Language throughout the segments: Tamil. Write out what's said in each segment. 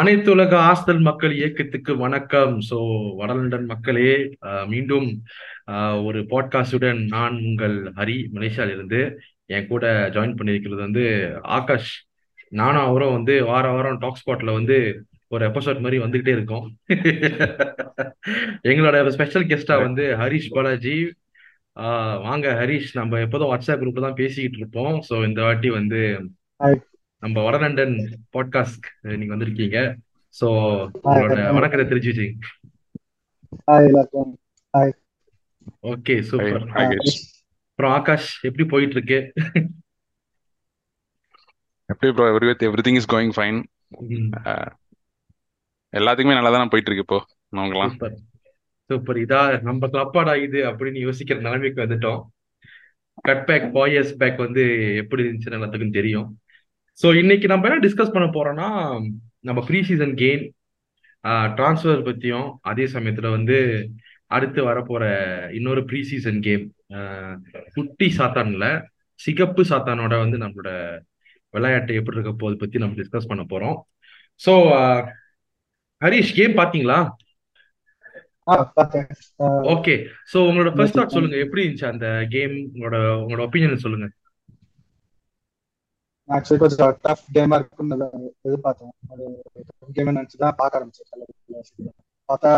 அனைத்துலக ஆஸ்தல் மக்கள் இயக்கத்துக்கு வணக்கம். சோ வடலண்டன் மக்களே மீண்டும் ஒரு பாட்காஸ்டுடன் நான் உங்கள் ஹரி மலேசியால இருந்து என் கூட ஜாயின் பண்ணியிருக்கிறது வந்து ஆகாஷ். நானும் அவரும் வந்து வார வாரம் டாக் ஸ்பாட்ல வந்து ஒரு எபிசோட் மாதிரி வந்துகிட்டே இருக்கோம். எங்களோட ஸ்பெஷல் கெஸ்டா வந்து ஹரிஷ் பாலாஜி. ஆஹ் வாங்க ஹரிஷ் நம்ம எப்போதும் வாட்ஸ்அப் குரூப்ல தான் பேசிக்கிட்டு இருப்போம். ஸோ இந்த வாட்டி வந்து. நம்ம வடலண்டன் பாட்காஸ்ட் நீங்க வந்திருக்கீங்க. உங்களோட hi. வணக்கத்தை தெரிஞ்சு வச்சுங்க. ஹாய் எல்லாருக்கும். Hi okay super. அப்புறம் ஆகாஷ் எப்படி போயிட்டு இருக்கு எப்படி bro every with everything is going fine எல்லாத்துக்குமே நல்லா தானே போயிட்டு இருக்கு இப்போ அவங்கலாம் சூப்பர் சூப்பர் இதா நம்ம கிளப்பாடா இது அப்படின்னு யோசிக்கிற நிலைமைக்கு வந்துட்டோம். கட் பேக் பாயஸ் பேக் வந்து எப்படி இருந்துச்சுன்னு எல்லாத்துக்கும் தெரியும். ஸோ இன்னைக்கு நம்ம என்ன டிஸ்கஸ் பண்ண போறோம்னா நம்ம ப்ரீ சீசன் கேம் டிரான்ஸ்ஃபர் பத்தியும் அதே சமயத்துல வந்து அடுத்து வரப்போற இன்னொரு ப்ரீ சீசன் கேம் குட்டி சாத்தான்ல சிகப்பு சாத்தானோட வந்து நம்மளோட விளையாட்டு எப்படி இருக்க போது பத்தி நம்ம டிஸ்கஸ் பண்ண போறோம். ஸோ ஹரிஷ் கேம் பாத்தீங்களா? ஓகே ஸோ உங்களோட ஃபர்ஸ்ட் தாட் சொல்லுங்க. எப்படி இருந்துச்சு அந்த கேம் உங்களோட உங்களோட ஒப்பீனியன் சொல்லுங்க. ஆக்சுவலி கொஞ்சம் டஃப் கேமா இருக்கும்னு எதிர்பார்த்தோம். எதிர்பார்த்தேன் அது கேம் நினைச்சு தான் பார்க்க ஆரம்பிச்சேன் பார்த்தா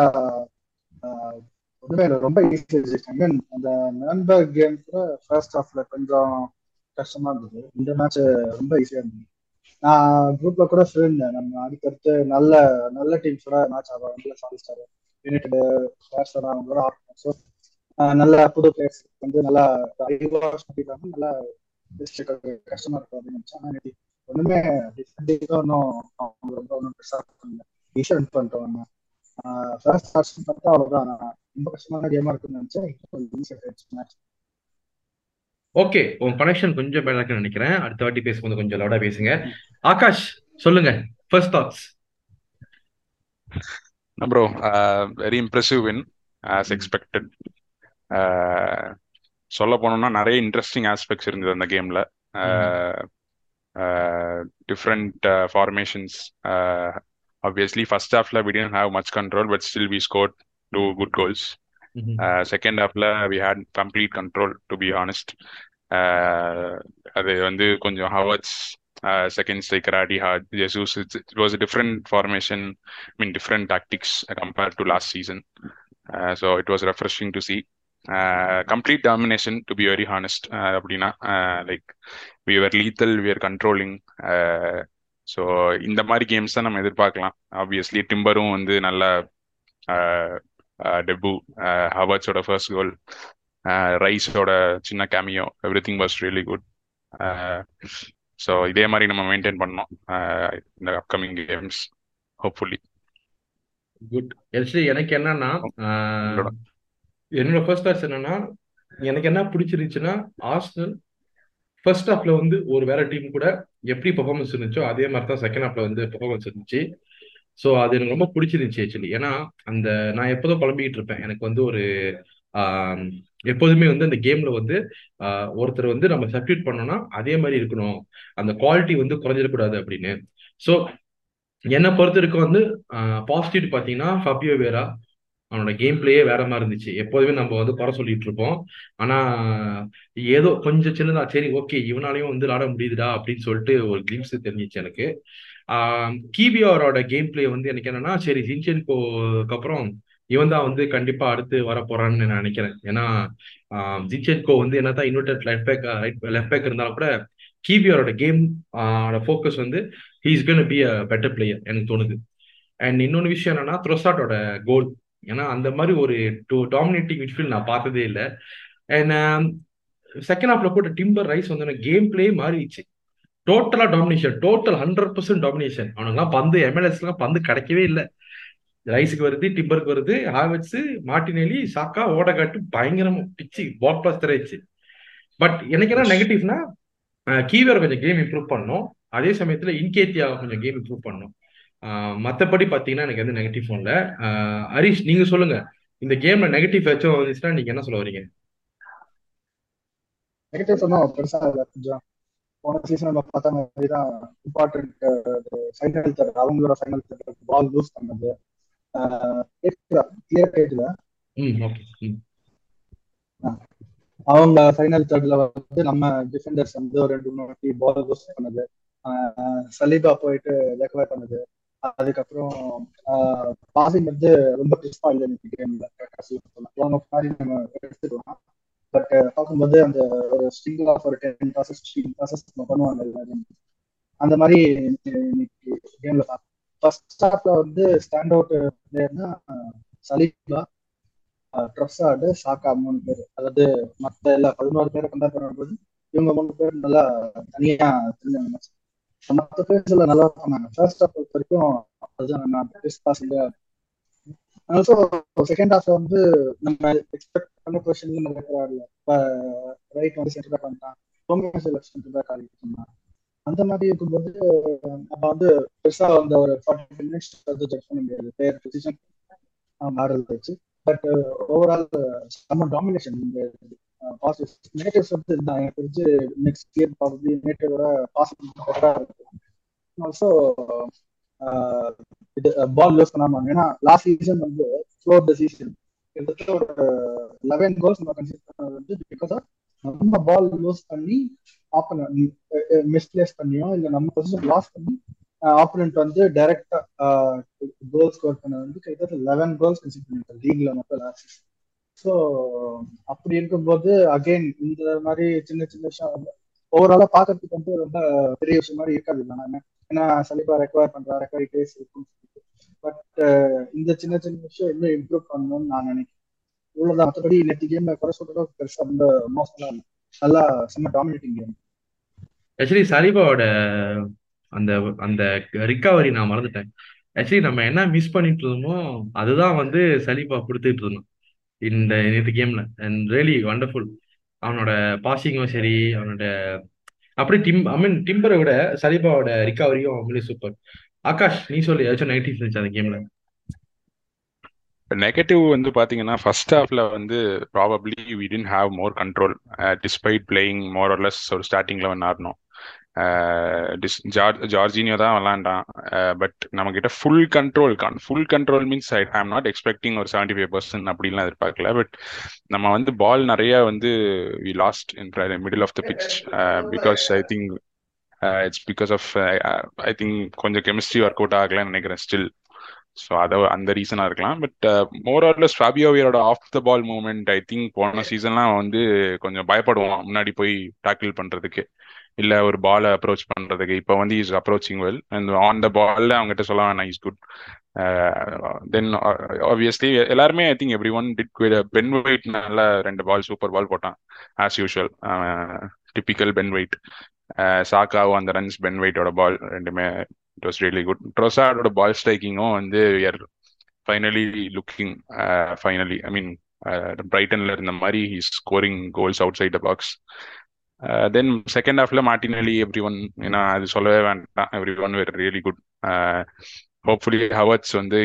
ஒண்ணுமே இல்லை. ரொம்ப ஈஸி இருந்துச்சு அந்த நண்பர் கேம் கூட ஃபர்ஸ்ட் ஹாஃப்ல கொஞ்சம் கஷ்டமா இருந்தது. இந்த மேட்ச் ரொம்ப ஈஸியா இருந்தது. நான் குரூப்ல கூட சொல்லியிருந்தேன் நம்ம அடுத்தடுத்து நல்ல நல்ல டீம்ஸோட மேட்ச் ஆகும் நல்ல சாலிஸ்டார் யுனைடெட் பேர்சன் அவங்களோட ஆடணும் ஸோ நல்ல புது பிளேயர்ஸ் வந்து நல்லா நல்லா கஷ்டமா இருக்கும் அப்படின்னு நினைச்சேன் ஒண்ணுமே டிஃபரெண்டாக ஒன்றும் அவங்க ரொம்ப ஒன்றும் பெருசா பண்ணல ஈஸியா வின் ஃபர்ஸ்ட் ஹார்ஸ் பார்த்தா அவ்வளவுதான் ரொம்ப கஷ்டமான கேமா இருக்குன்னு நினைச்சேன் ஓகே உங்க கனெக்ஷன் கொஞ்சம் பேடா இருக்குன்னு நினைக்கிறேன் அடுத்த வாட்டி பேசும்போது கொஞ்சம் லவுடா பேசுங்க ஆகாஷ் சொல்லுங்க first thoughts bro very impressive win as expected சொல்ல போனோம்னா நிறைய இன்ட்ரெஸ்டிங் ஆஸ்பெக்ட்ஸ் இருந்தது அந்த கேம்ல டிஃப்ரெண்ட் ஃபார்மேஷன்ஸ் ஆப்வியஸ்லி ஃபர்ஸ்ட் ஹாஃப்ல we tend have much control but still we score two good goals second ஹாஃப்ல we had complete control to be honest அது வந்து கொஞ்சம் ஹவர்ஸ் செகண்ட் ஸ்ட்ரைக்கர் அடி hard Jesus it was different formation mean different tactics compared to last season so it was refreshing to see complete domination to be very honest அப்படின்னா like we are lethal we are controlling so இந்த மாதிரி கேம்ஸ் தான் நம்ம எதிர்பார்க்கலாம். ஆப்வியஸ்லி டிம்பரும் வந்து நல்ல டெபு ஹவர்ட்ஸோட ஃபர்ஸ்ட் கோல் ரைஸோட சின்ன cameo everything was really good so இதே மாதிரி நம்ம மெயின்டைன் பண்ணோம் இந்த upcoming games hopefully good actually எனக்கு என்னன்னா ஆஹ், என்னோட ஃபர்ஸ்ட் தாட்ஸ் என்னன்னா எனக்கு என்ன பிடிச்சிருந்துச்சுன்னா ஆர்ஸ்னல் ஃபர்ஸ்ட் ஹாஃப்ல வந்து ஒரு வேற டீம் கூட எப்படி பெர்ஃபார்மன்ஸ் இருந்துச்சோ அதே மாதிரி தான் செகண்ட் ஹாஃப்ல வந்து பெர்ஃபார்மன்ஸ் இருந்துச்சு. ஸோ அது எனக்கு ரொம்ப பிடிச்சிருந்துச்சு ஆக்சுவலி ஏன்னா அந்த நான் எப்போதும் குழம்பிக்கிட்டு இருப்பேன். எனக்கு வந்து ஒரு எப்போதுமே வந்து அந்த கேம்ல வந்து ஒருத்தர் வந்து நம்ம சப்ஸ்டியூட் பண்ணோம்னா அதே மாதிரி இருக்கணும். அந்த குவாலிட்டி வந்து குறைஞ்சிடக்கூடாது அப்படின்னு. ஸோ என்னை பொறுத்த வரைக்கும் வந்து பாசிட்டிவ் பார்த்தீங்கன்னா ஃபபியோ வேரா அவனோட கேம் பிளேயே வேற மாதிரி இருந்துச்சு. எப்போதுமே நம்ம வந்து குறை சொல்லிட்டு இருப்போம். ஆனா ஏதோ கொஞ்சம் சின்னதா சரி ஓகே இவனாலையும் வந்து விளாட முடியுதுடா அப்படின்னு சொல்லிட்டு ஒரு கிளிம்ஸ் தெரிஞ்சிச்சு எனக்கு. கிபிஆரோட கேம் பிளே வந்து எனக்கு என்னன்னா சரி ஜின்சென்கோக்கு அப்புறம் இவன் தான் வந்து கண்டிப்பா அடுத்து வர போறான்னு நான் நினைக்கிறேன். ஏன்னா ஜின்சென்கோ வந்து என்னதான் inverted left back left back இருந்தாலும் கூட கிபிஆரோட கேம் ஃபோக்கஸ் வந்து he's can be a better player எனக்கு தோணுது. அண்ட் இன்னொன்று விஷயம் என்னன்னா த்ரொசாட்டோட கோல் ஏன்னா அந்த மாதிரி ஒரு டாமினேட்டிங் மிட்ஃபீல்ட் நான் பார்த்ததே இல்லை. அண்ட் செகண்ட் ஹாஃப்ல போட்ட டிம்பர் ரைஸ் வந்து கேம் பிளே மாறிடுச்சு. டோட்டலா domination total hundred percent domination அவனுக்குலாம் பந்து எம்எல்எஸ்லாம் பந்து கிடைக்கவே இல்லை. ரைஸுக்கு வருது டிம்பருக்கு வருது ஹாவெட்ஸ் மார்டினெலி சாக்கா ஓடகாட்டு பயங்கரமா பிச்சு பால் பாஸ் தெரிவிச்சு பட் எனக்கு என்ன நெகட்டிவ்னா கீவர் கொஞ்சம் கேம் இம்ப்ரூவ் பண்ணும். அதே சமயத்துல இன்கேத்தியா கொஞ்சம் கேம் இம்ப்ரூவ் பண்ணும். ஆஹ் மத்தபடி பாத்தீங்கன்னா எனக்கு வந்து நெகட்டிவ் ஆஹ் ஹரிஷ் நீங்க சொல்லுங்க. இந்த கேம்ல நெகட்டிவ் ஏதாச்சும் வந்துச்சுன்னா நீங்க என்ன சொல்ல வரீங்க நெகட்டிவ் சொன்னா பெருசா இல்லை. கொஞ்சம் போன சீசன் நம்ம பார்த்த மாதிரி தான் இம்பார்ட்டன்ட் ஃபைனல் தேர்ட் அவங்களோட ஃபைனல் தேர்ட் பால் லூஸ் பண்ணது. கிளியர் கேட்கல அவங்க ஃபைனல் தேர்ட்ல வந்து நம்ம டிஃபெண்டர்ஸ் வந்து ஒரு ரெண்டு மூணு வாட்டி பால் லூஸ் பண்ணது. சலீபா போயிட்டு ரெக்கவர் பண்ணது. அதுக்கப்புறம் பாசிங் வந்து ரொம்ப கிறிஸ்பா இல்லை இன்னைக்கு கேம்ல போன மாதிரி நம்ம எடுத்துக்கலாம். பட் பார்க்கும்போது அந்த ஒரு ஸ்ட்ரிங்கில் ஆஃப் ஒரு டென் டாசஸ் ஃபிஃப்டீன் நம்ம பண்ணுவாங்க எல்லாரும். அந்த மாதிரி இன்னைக்கு கேம்ல பார்த்தோம் ஃபர்ஸ்ட் ஹாஃப்ல வந்து ஸ்டாண்ட் அவுட் பிளேயர்னா சலீபா ட்ரப்ஸாடு சாக்கா மூணு பேர். அதாவது மற்ற எல்லா பதினோரு பேரை கம்பேர் பண்ணும்போது இவங்க மூணு பேர் நல்லா தனியா தெரிஞ்சாங்க மற்ற ஃபேஸ்ல நல்லா பண்ணாங்க. ஃபர்ஸ்ட் ஹாஃப் வரைக்கும் அதுதான் நான் பெஸ்ட் பாசிங்க ஆல்சோ செகண்ட் ஹாஃப் வந்து நம்ம எக்ஸ்பெக்ட் பண்ண பொசிஷன்ல நம்ம பேர் இப்போ ரைட் வந்து சென்டர் பேக் பண்ணிட்டான் டோமியாஸ் லெஃப்ட் சென்டர் பேக் ஆடிட்டு அந்த மாதிரி இருக்கும்போது நம்ம வந்து பெருசா அந்த ஒரு ஃபார்ட்டி மினிட்ஸ் வந்து ஜட்ஜ் பண்ண முடியாது. பேர் பொசிஷன் ஆடுறது வச்சு. பட் ஓவரால் செம்ம டாமினேஷன் இந்த பாசிட்டிவ்ஸ் நெகட்டிவ்ஸ் வந்து நான் எனக்கு தெரிஞ்சு நெக்ஸ்ட் இயர் ப்ராபப்ளி நேட்டரோட பாசிட்டிவ் ஆல்சோ இது பால் லூஸ் பண்ணாம ஏன்னா லாஸ்ட் சீசன் வந்து ஃப்ளோர் த சீசன் கிட்டத்தட்ட ஒரு லெவன் கோல்ஸ் நம்ம கன்சிடர் பண்ணது வந்து பிகாஸ் ஆஃப் நம்ம பால் லூஸ் பண்ணி ஆப்பனன் மிஸ்பிளேஸ் பண்ணியோ இல்லை நம்ம பொசிஷன் லாஸ் பண்ணி ஆப்பனண்ட் வந்து டைரக்டா கோல் ஸ்கோர் பண்ண வந்து கிட்டத்தட்ட லெவன் கோல்ஸ் கன்சிடர் பண்ணிருக்காங்க லீக்ல மட்டும் லாஸ்ட் ஸோ அப்படி இருக்கும்போது அகைன் இந்த மாதிரி சின்ன சின்ன விஷயம் ஓவராலா பாக்குறதுக்கு வந்து ரொம்ப பெரிய விஷயம் மாதிரி இருக்காது நான். ஏன்னா சலிப்பா ரெக்வயர் பண்றா ரெக்கவரி டேஸ் இருக்கும் பட் இந்த சின்ன சின்ன விஷயம் இன்னும் இம்ப்ரூவ் பண்ணணும்னு நான் நினைக்கிறேன். இவ்வளவுதான். மற்றபடி நேற்று கேம்ல குறை சொல்றதோ பெருசா ரொம்ப மோசமா நல்லா செம்ம டாமினேட்டிங் கேம் ஆக்சுவலி சலிபாவோட அந்த அந்த ரிகவரி நான் மறந்துட்டேன். ஆக்சுவலி நம்ம என்ன மிஸ் பண்ணிட்டு இருந்தோமோ அதுதான் வந்து சலிபா கொடுத்துட்டு இருந்தோம். இந்த இந்த கேம்ல அண்ட் ரியலி வண்டர்ஃபுல் அவனோட பாசிங்கும் சரி அவனோட அப்படி டிம் ஐ மீன் டிம்பரை விட சலீபாவோட ரிகவரியும் அவங்களே சூப்பர் ஆகாஷ் நீ சொல்லி ஏதாச்சும் நெகட்டிவ் இருந்துச்சு அந்த கேம்ல நெகட்டிவ் வந்து பாத்தீங்கன்னா ஃபர்ஸ்ட் ஹாஃப்ல வந்து probably we tend have more control despite playing more ஒரு ஸ்டார்டிங் லெவன் ஆடணும். ஜார்ஜினியோ தான் விளாண்டான். பட் நம்ம கிட்ட full control full control means I I'm not expecting ஒரு செவன்டி ஃபைவ் பர்சன்ட் அப்படின்லாம் எதிர்பார்க்கல. பட் நம்ம வந்து பால் நிறைய வந்து we lost in middle of the pitch because I think it's because of I think கொஞ்சம் கெமிஸ்ட்ரி ஒர்க் அவுட் ஆகலன்னு நினைக்கிறேன் ஸ்டில் ஸோ அதை அந்த ரீசனாக இருக்கலாம். But more or less ஃபாபியோவியரோட off the ball moment I think போன சீசன்லாம் வந்து கொஞ்சம் பயப்படுவான். முன்னாடி போய் டேக்கிள் பண்ணுறதுக்கு இல்லை ஒரு பாலை அப்ரோச் பண்ணுறதுக்கு இப்போ வந்து is approaching well and on the பாலில் அவங்ககிட்ட சொல்ல வேணாம் இஸ் குட் தென் ஆப்வியஸ்லி எல்லாருமே I think everyone did Ben White நல்லா ரெண்டு பால் சூப்பர் பால் போட்டான் as usual typical Ben White சாக்காவும் அந்த ரன்ஸ் பென் வெயிட்டோட பால் ரெண்டுமே இட் வாஸ் ரியலி குட் ட்ரோசாடோட பால் ஸ்ட்ரைக்கிங்கும் வந்து are finally looking finally I mean பிரைட்டன்ல இருந்த மாதிரி he's scoring goals outside the box then second ஹாஃப்ல மார்டினலி எவ்ரி ஒன் ஏன்னா அது சொல்லவே வேண்டாம். Everyone were really good hopefully Havertz வந்து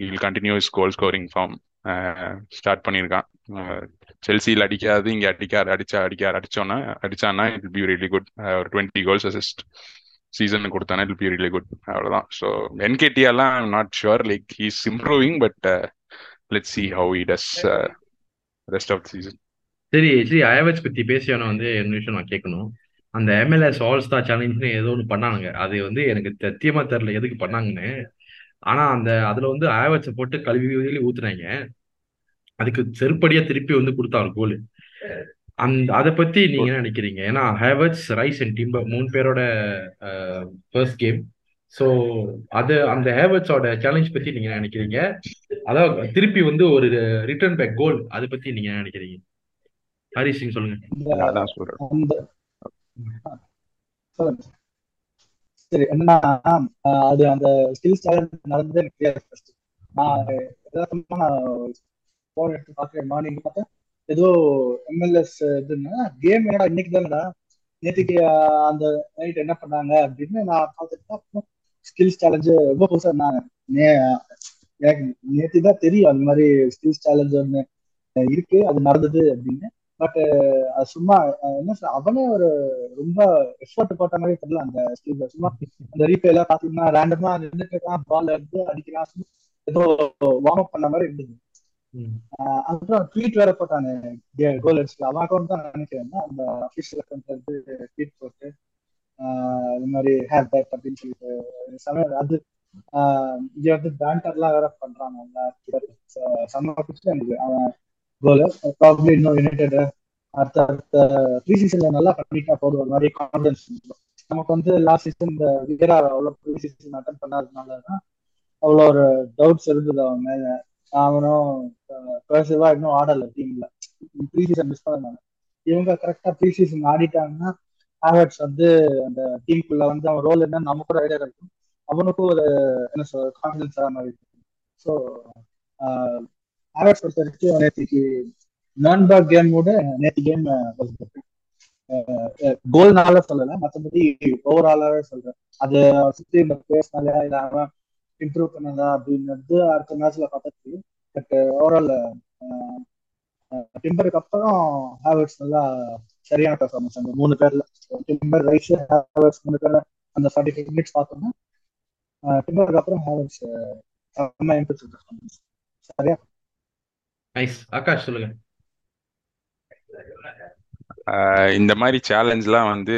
he'll continue is goal scoring form start பண்ணியிருக்கான். செல்சியில் அடிக்காது இங்கே அடிக்கார் அடிச்சா அடிக்கார் அடிச்சோன்னா அடிச்சான்னா இட் பி ரியலி குட் ஒரு டுவெண்ட்டி கோல்ஸ் அசிஸ்ட் சீசன் கொடுத்தானா இட் பி ரியலி குட் அவ்வளோதான் so என்கேடிஆர்லாம் not sure like he's improving but let see how he does rest of season சரி சரி அயவச் பத்தி பேசியவன வந்து என்ன விஷயம் நான் கேட்கணும். அந்த எம்எல்எஸ் ஆல் ஸ்டார் சேலஞ்சுன்னு ஏதோ ஒன்று பண்ணானுங்க. அது வந்து எனக்கு சத்தியமா தெரில எதுக்கு பண்ணாங்கன்னு. ஆனா அந்த அதுல வந்து அயவச்சை போட்டு கழுவி ஊத்துனாங்க. அதுக்கு செருப்படியா திருப்பி வந்து கொடுத்தாரு கோல் அந்த அதை பத்தி நீங்க என்ன நினைக்கிறீங்க? ஏன்னா ஹேவர்ட்ஸ் ரைஸ் அண்ட் டிம்பர் மூணு பேரோட ஃபர்ஸ்ட் கேம் ஸோ அது அந்த ஹேவர்ட்ஸோட சேலஞ்ச் பத்தி நீங்க நினைக்கிறீங்க? அதாவது திருப்பி வந்து ஒரு ரிட்டர்ன் பேக் கோல் அதை பத்தி நீங்க நினைக்கிறீங்க? ஹரி சிங் சொல்லுங்க. சரி என்னன்னா அது அந்த ஸ்கில் சேலஞ்ச் நடந்தது எனக்கு தெரியாது நான் போன் எடுத்து பார்க்குறேன் மார்னிங் பார்த்தேன் ஏதோ எம்எல்எஸ் இதுன்னா கேம் என்னடா இன்னைக்கு தானடா? நேற்றுக்கு அந்த நைட் என்ன பண்ணாங்க அப்படின்னு நான் பார்த்துட்டு ஸ்கில்ஸ் சேலஞ்சு ரொம்ப புதுசா நான் எனக்கு நேற்று தான் தெரியும் அந்த மாதிரி ஸ்கில்ஸ் சேலஞ்ச் ஒன்று இருக்கு அது நடந்தது அப்படின்னு. பட் அது சும்மா என்ன சொல்ல அவனே ஒரு ரொம்ப எஃபர்ட் போட்ட மாதிரி தெரியல அந்த ஸ்டீவ்ல சும்மா அந்த ரீப்ளேல பாத்தீங்கன்னா ரேண்டமா நின்றுட்டு இருக்கான் பால் எடுத்து அடிக்கிறான் ஏதோ வார்ம் அப் பண்ண மாதிரி இருந்தது. ம். ஆஹ் அதுக்கப்புறம் ட்வீட் வேற போட்டானு கோல் அடிச்சு அவன் அக்கௌண்ட் தான் நினைக்கிறேன். அந்த அஃபிஷியல் அக்கௌண்ட்ல இருந்து ட்வீட் போட்டு இந்த மாதிரி ஹேர் பேக் அப்படின்னு சொல்லிட்டு சமயம் அது இங்க வந்து பேண்டர்லாம் வேற பண்றாங்க செம்ம பிடிச்சி எனக்கு அவன் கோல் ப்ராப்ளி இன்னும் யுனைடெட் அடுத்த அடுத்த ப்ரீ சீசன்ல நல்லா பண்ணிட்டா போதும் ஒரு மாதிரி கான்ஃபிடன்ஸ் நமக்கு வந்து லாஸ்ட் சீசன் இந்த வீரா அவ்வளோ ப்ரீ சீசன் அட்டன் பண்ணாததுனால தான் அவ்வளோ ஒரு டவுட்ஸ் இருந்தது அவன் மேல. அவனும் பேசிவா இன்னும் ஆடல டீம்ல ப்ரீ சீசன் மிஸ் பண்ணாங்க இவங்க கரெக்டா ப்ரீ சீசன் ஆடிட்டாங்கன்னா ஹேவர்ட்ஸ் வந்து அந்த டீமுக்குள்ள வந்து அவன் ரோல் என்னன்னு நமக்கு ஒரு ஐடியா இருக்கும் அவனுக்கும் ஒரு என்ன சொல்ற கான்ஃபிடன்ஸ் ஆன மாதிரி இருக்கும். ஸோ ஆர்எஸ் பொறுத்த வரைக்கும் நேற்றுக்கு கேம் கேமோட நேற்று கேம் கோல்னால சொல்லல மற்றபடி ஓவராலாவே சொல்றேன். அது சுத்தி இந்த பேசினாலயா இல்ல அவன் இம்ப்ரூவ் பண்ணதா அப்படின்றது அடுத்த மேட்ச்ல பார்த்தது பட் ஓவரால் டிம்பருக்கு அப்புறம் ஹேவர்ட்ஸ் நல்லா சரியான பெர்ஃபார்மன்ஸ் அந்த மூணு பேர்ல. டிம்பர் ரைஸ் ஹேவர்ட்ஸ் மூணு பேர்ல அந்த ஃபார்ட்டி ஃபைவ் மினிட்ஸ் பார்த்தோம்னா டிம்பருக்கு அப்புறம் ஹேவர்ட்ஸ் செம்ம இம்ப்ரூவ் பெர்ஃபார்மன்ஸ் சரியா? நைஸ் ஆகாஷ் சொல்லுங்க. ஆஹ் இந்த மாதிரி சேலஞ்ச்லாம் வந்து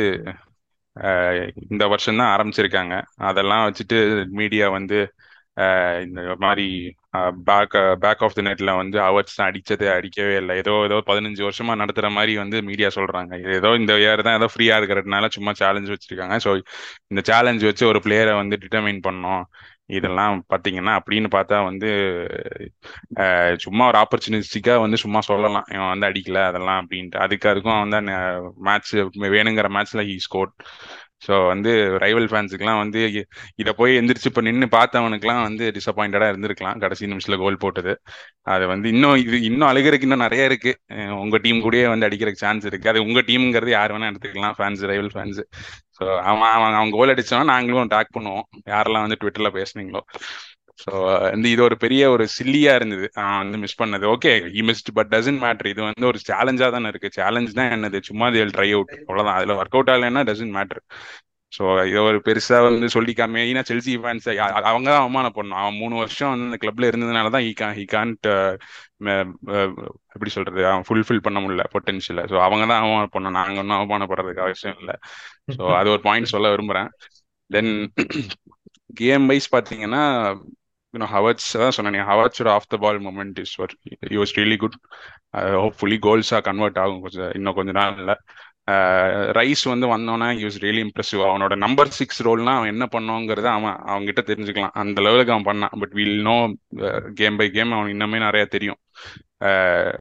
ஆஹ் இந்த வருஷம் தான் ஆரம்பிச்சிருக்காங்க. அதெல்லாம் வச்சுட்டு மீடியா வந்து ஆஹ் இந்த மாதிரி பேக் பேக் ஆஃப் த நெட்ல வந்து அவர்ஸ் தான் அடிச்சது அடிக்கவே இல்லை. ஏதோ ஏதோ பதினஞ்சு வருஷமா நடத்துற மாதிரி வந்து மீடியா சொல்றாங்க. ஏதோ இந்த இயர் தான் ஏதோ ஃப்ரீயா இருக்கிறதுனால சும்மா சேலஞ்ச் வச்சிருக்காங்க. ஸோ இந்த சேலஞ்ச் வச்சு ஒரு பிளேயரை வந்து டிட்டர்மைன் பண்ணோம் இதெல்லாம் பார்த்தீங்கன்னா அப்படின்னு பார்த்தா வந்து ஆஹ் சும்மா ஒரு ஆப்பர்ச்சுனிஸ்டிக்காக வந்து சும்மா சொல்லலாம். இவன் வந்து அடிக்கல அதெல்லாம் அப்படின்ட்டு. அதுக்கு அதுக்கும் வந்து மேட்ச் வேணுங்கிற மேட்ச்ல ஹீ ஸ்கோர்ட் ஸோ வந்து ரைவல் ஃபேன்ஸுக்குலாம் வந்து இதை போய் எந்திரிச்சு இப்போ நின்று பார்த்தவனுக்குலாம் வந்து டிசப்பாயிண்டடாக இருந்திருக்கலாம். கடைசி நிமிஷத்தில் கோல் போட்டது. அது வந்து இன்னும் இது இன்னும் அழுகிறதுக்கு இன்னும் நிறைய இருக்கு. உங்கள் உங்க டீம் கூடயே வந்து அடிக்கிறதுக்கு சான்ஸ் இருக்கு. அது உங்க டீம்ங்கிறது யார் வேணா எடுத்துக்கலாம். ஃபேன்ஸ் ரைவல் ஃபேன்ஸ் ஸோ அவன் அவன் அவன் கோல் அடித்தவன் நாங்களும் டாக் பண்ணுவோம். யாரெல்லாம் வந்து ட்விட்டர்ல பேசுனீங்களோ. ஸோ வந்து uh, இது ஒரு பெரிய ஒரு சில்லியா இருந்தது. வந்து மிஸ் பண்ணது. Okay he missed but doesn't matter இது வந்து ஒரு சேலஞ்சா தானே இருக்கு. சேலஞ்ச் தான் என்னது? சும்மா தேல் ட்ரை அவுட் அவ்வளவுதான். அதுல ஒர்க் அவுட் ஆகலைன்னா டசன்ட் மேட்ரு ஸோ இதை ஒரு பெருசா வந்து சொல்லிக்காம ஏன்னா செல்சி ஃபேன்ஸ் அவங்க தான் அவமானம் பண்ணணும் அவன் மூணு வருஷம் வந்து அந்த கிளப்ல இருந்ததுனால தான் ஹி கான் ஹி கான்ட் எப்படி சொல்றது? அவன் ஃபுல்ஃபில் பண்ண முடியல பொட்டன்ஷியல ஸோ அவங்க தான் அவமானம் பண்ணும் நாங்க ஒன்றும் அவமானப்படுறதுக்கு அவசியம் இல்லை. ஸோ அது ஒரு பாயிண்ட் சொல்ல விரும்புறேன். தென் கேம் வைஸ் பார்த்தீங்கன்னா யூனோ ஹவர்ட்ஸ் தான் சொன்னேன் ஹவர்ட்ஸோட off the ball movement is you was really good hopefully கோல்ஸாக convert ஆகும் கொஞ்சம் இன்னும் கொஞ்ச நாள்ல. Uh, ரைஸ் வந்து வந்தோன்னா யூஸ் ரியலி இம்ப்ரெசிவ் அவனோட நம்பர் சிக்ஸ் ரோல்னா அவன் என்ன பண்ணோங்கிறத அவன் அவங்ககிட்ட தெரிஞ்சுக்கலாம். அந்த லெவலுக்கு அவன் பண்ணான். But will know game by game அவன் இன்னுமே நிறைய தெரியும். Uh,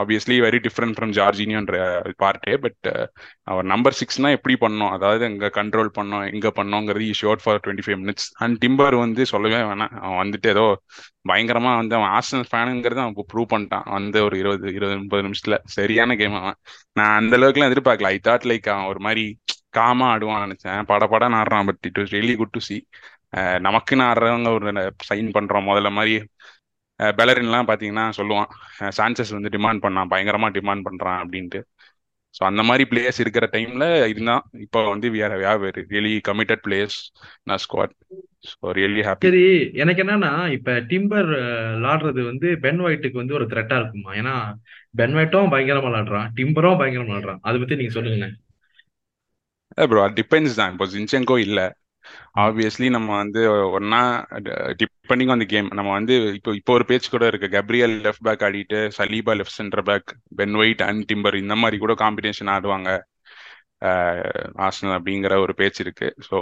obviously very different from ஜார்ஜினியோன்ற பார்ட்டே பட் uh, அவர் நம்பர் சிக்ஸ்னா எப்படி பண்ணோம்? அதாவது எங்கே கண்ட்ரோல் பண்ணோம் எங்க பண்ணோங்கிறது short for twenty five minutes and Timber வந்து சொல்லவே வேணாம். அவன் வந்துட்டு ஏதோ பயங்கரமா வந்து அவன் ஆர்சனல் ஃபேனுங்கிறத அவன் ப்ரூவ் பண்ணிட்டான். வந்து ஒரு இருபது இருபது முப்பது நிமிஷத்துல. சரியான கேம் அவன். நான் அந்த அளவுக்குலாம் எதிர்பார்க்கல. ஐ தாட் லைக் அவன் ஒரு மாதிரி காமா ஆடுவான் நினைச்சேன். பட படம் ஆடுறான் but it was really good to see நமக்குன்னு ஆடுறவங்க ஒரு சைன் பண்றோம். முதல்ல மாதிரி பெலரின்லாம் பார்த்தீங்கன்னா சொல்லுவான் சான்சஸ் வந்து டிமாண்ட் பண்ணான் பயங்கரமா டிமாண்ட் பண்றான் அப்படின்ட்டு. ஸோ அந்த மாதிரி பிளேயர்ஸ் இருக்கிற டைம்ல இதுதான். இப்போ வந்து we are really committed players நான் ஸ்குவாட் ஸோ ரியலி ஹாப்பி சரி எனக்கு என்னன்னா இப்ப டிம்பர் விளாடுறது வந்து பென் ஒயிட்டுக்கு வந்து ஒரு த்ரெட்டா இருக்குமா? ஏன்னா பென் ஒயிட்டும் பயங்கரமா விளாடுறான் டிம்பரும் பயங்கரமா விளாடுறான். அதை பத்தி நீங்க சொல்லுங்க ப்ரோ டிபெண்ட்ஸ் தான். இப்போ ஜின்செங்கோ இல்ல. ஆப்வியஸ்லி நம்ம வந்து ஒன்னா டிபெண்டிங் ஆன் தி கேம் நம்ம வந்து இப்போ இப்போ ஒரு பேச்சு கூட இருக்கு. கப்ரியல் லெஃப்ட் பேக் ஆடிட்டு Saliba left centre back Ben White and Timber இந்த மாதிரி கூட காம்பினேஷன் ஆடுவாங்க. ஆர்சனல் அப்படிங்கிற ஒரு பேச்சு இருக்கு. ஸோ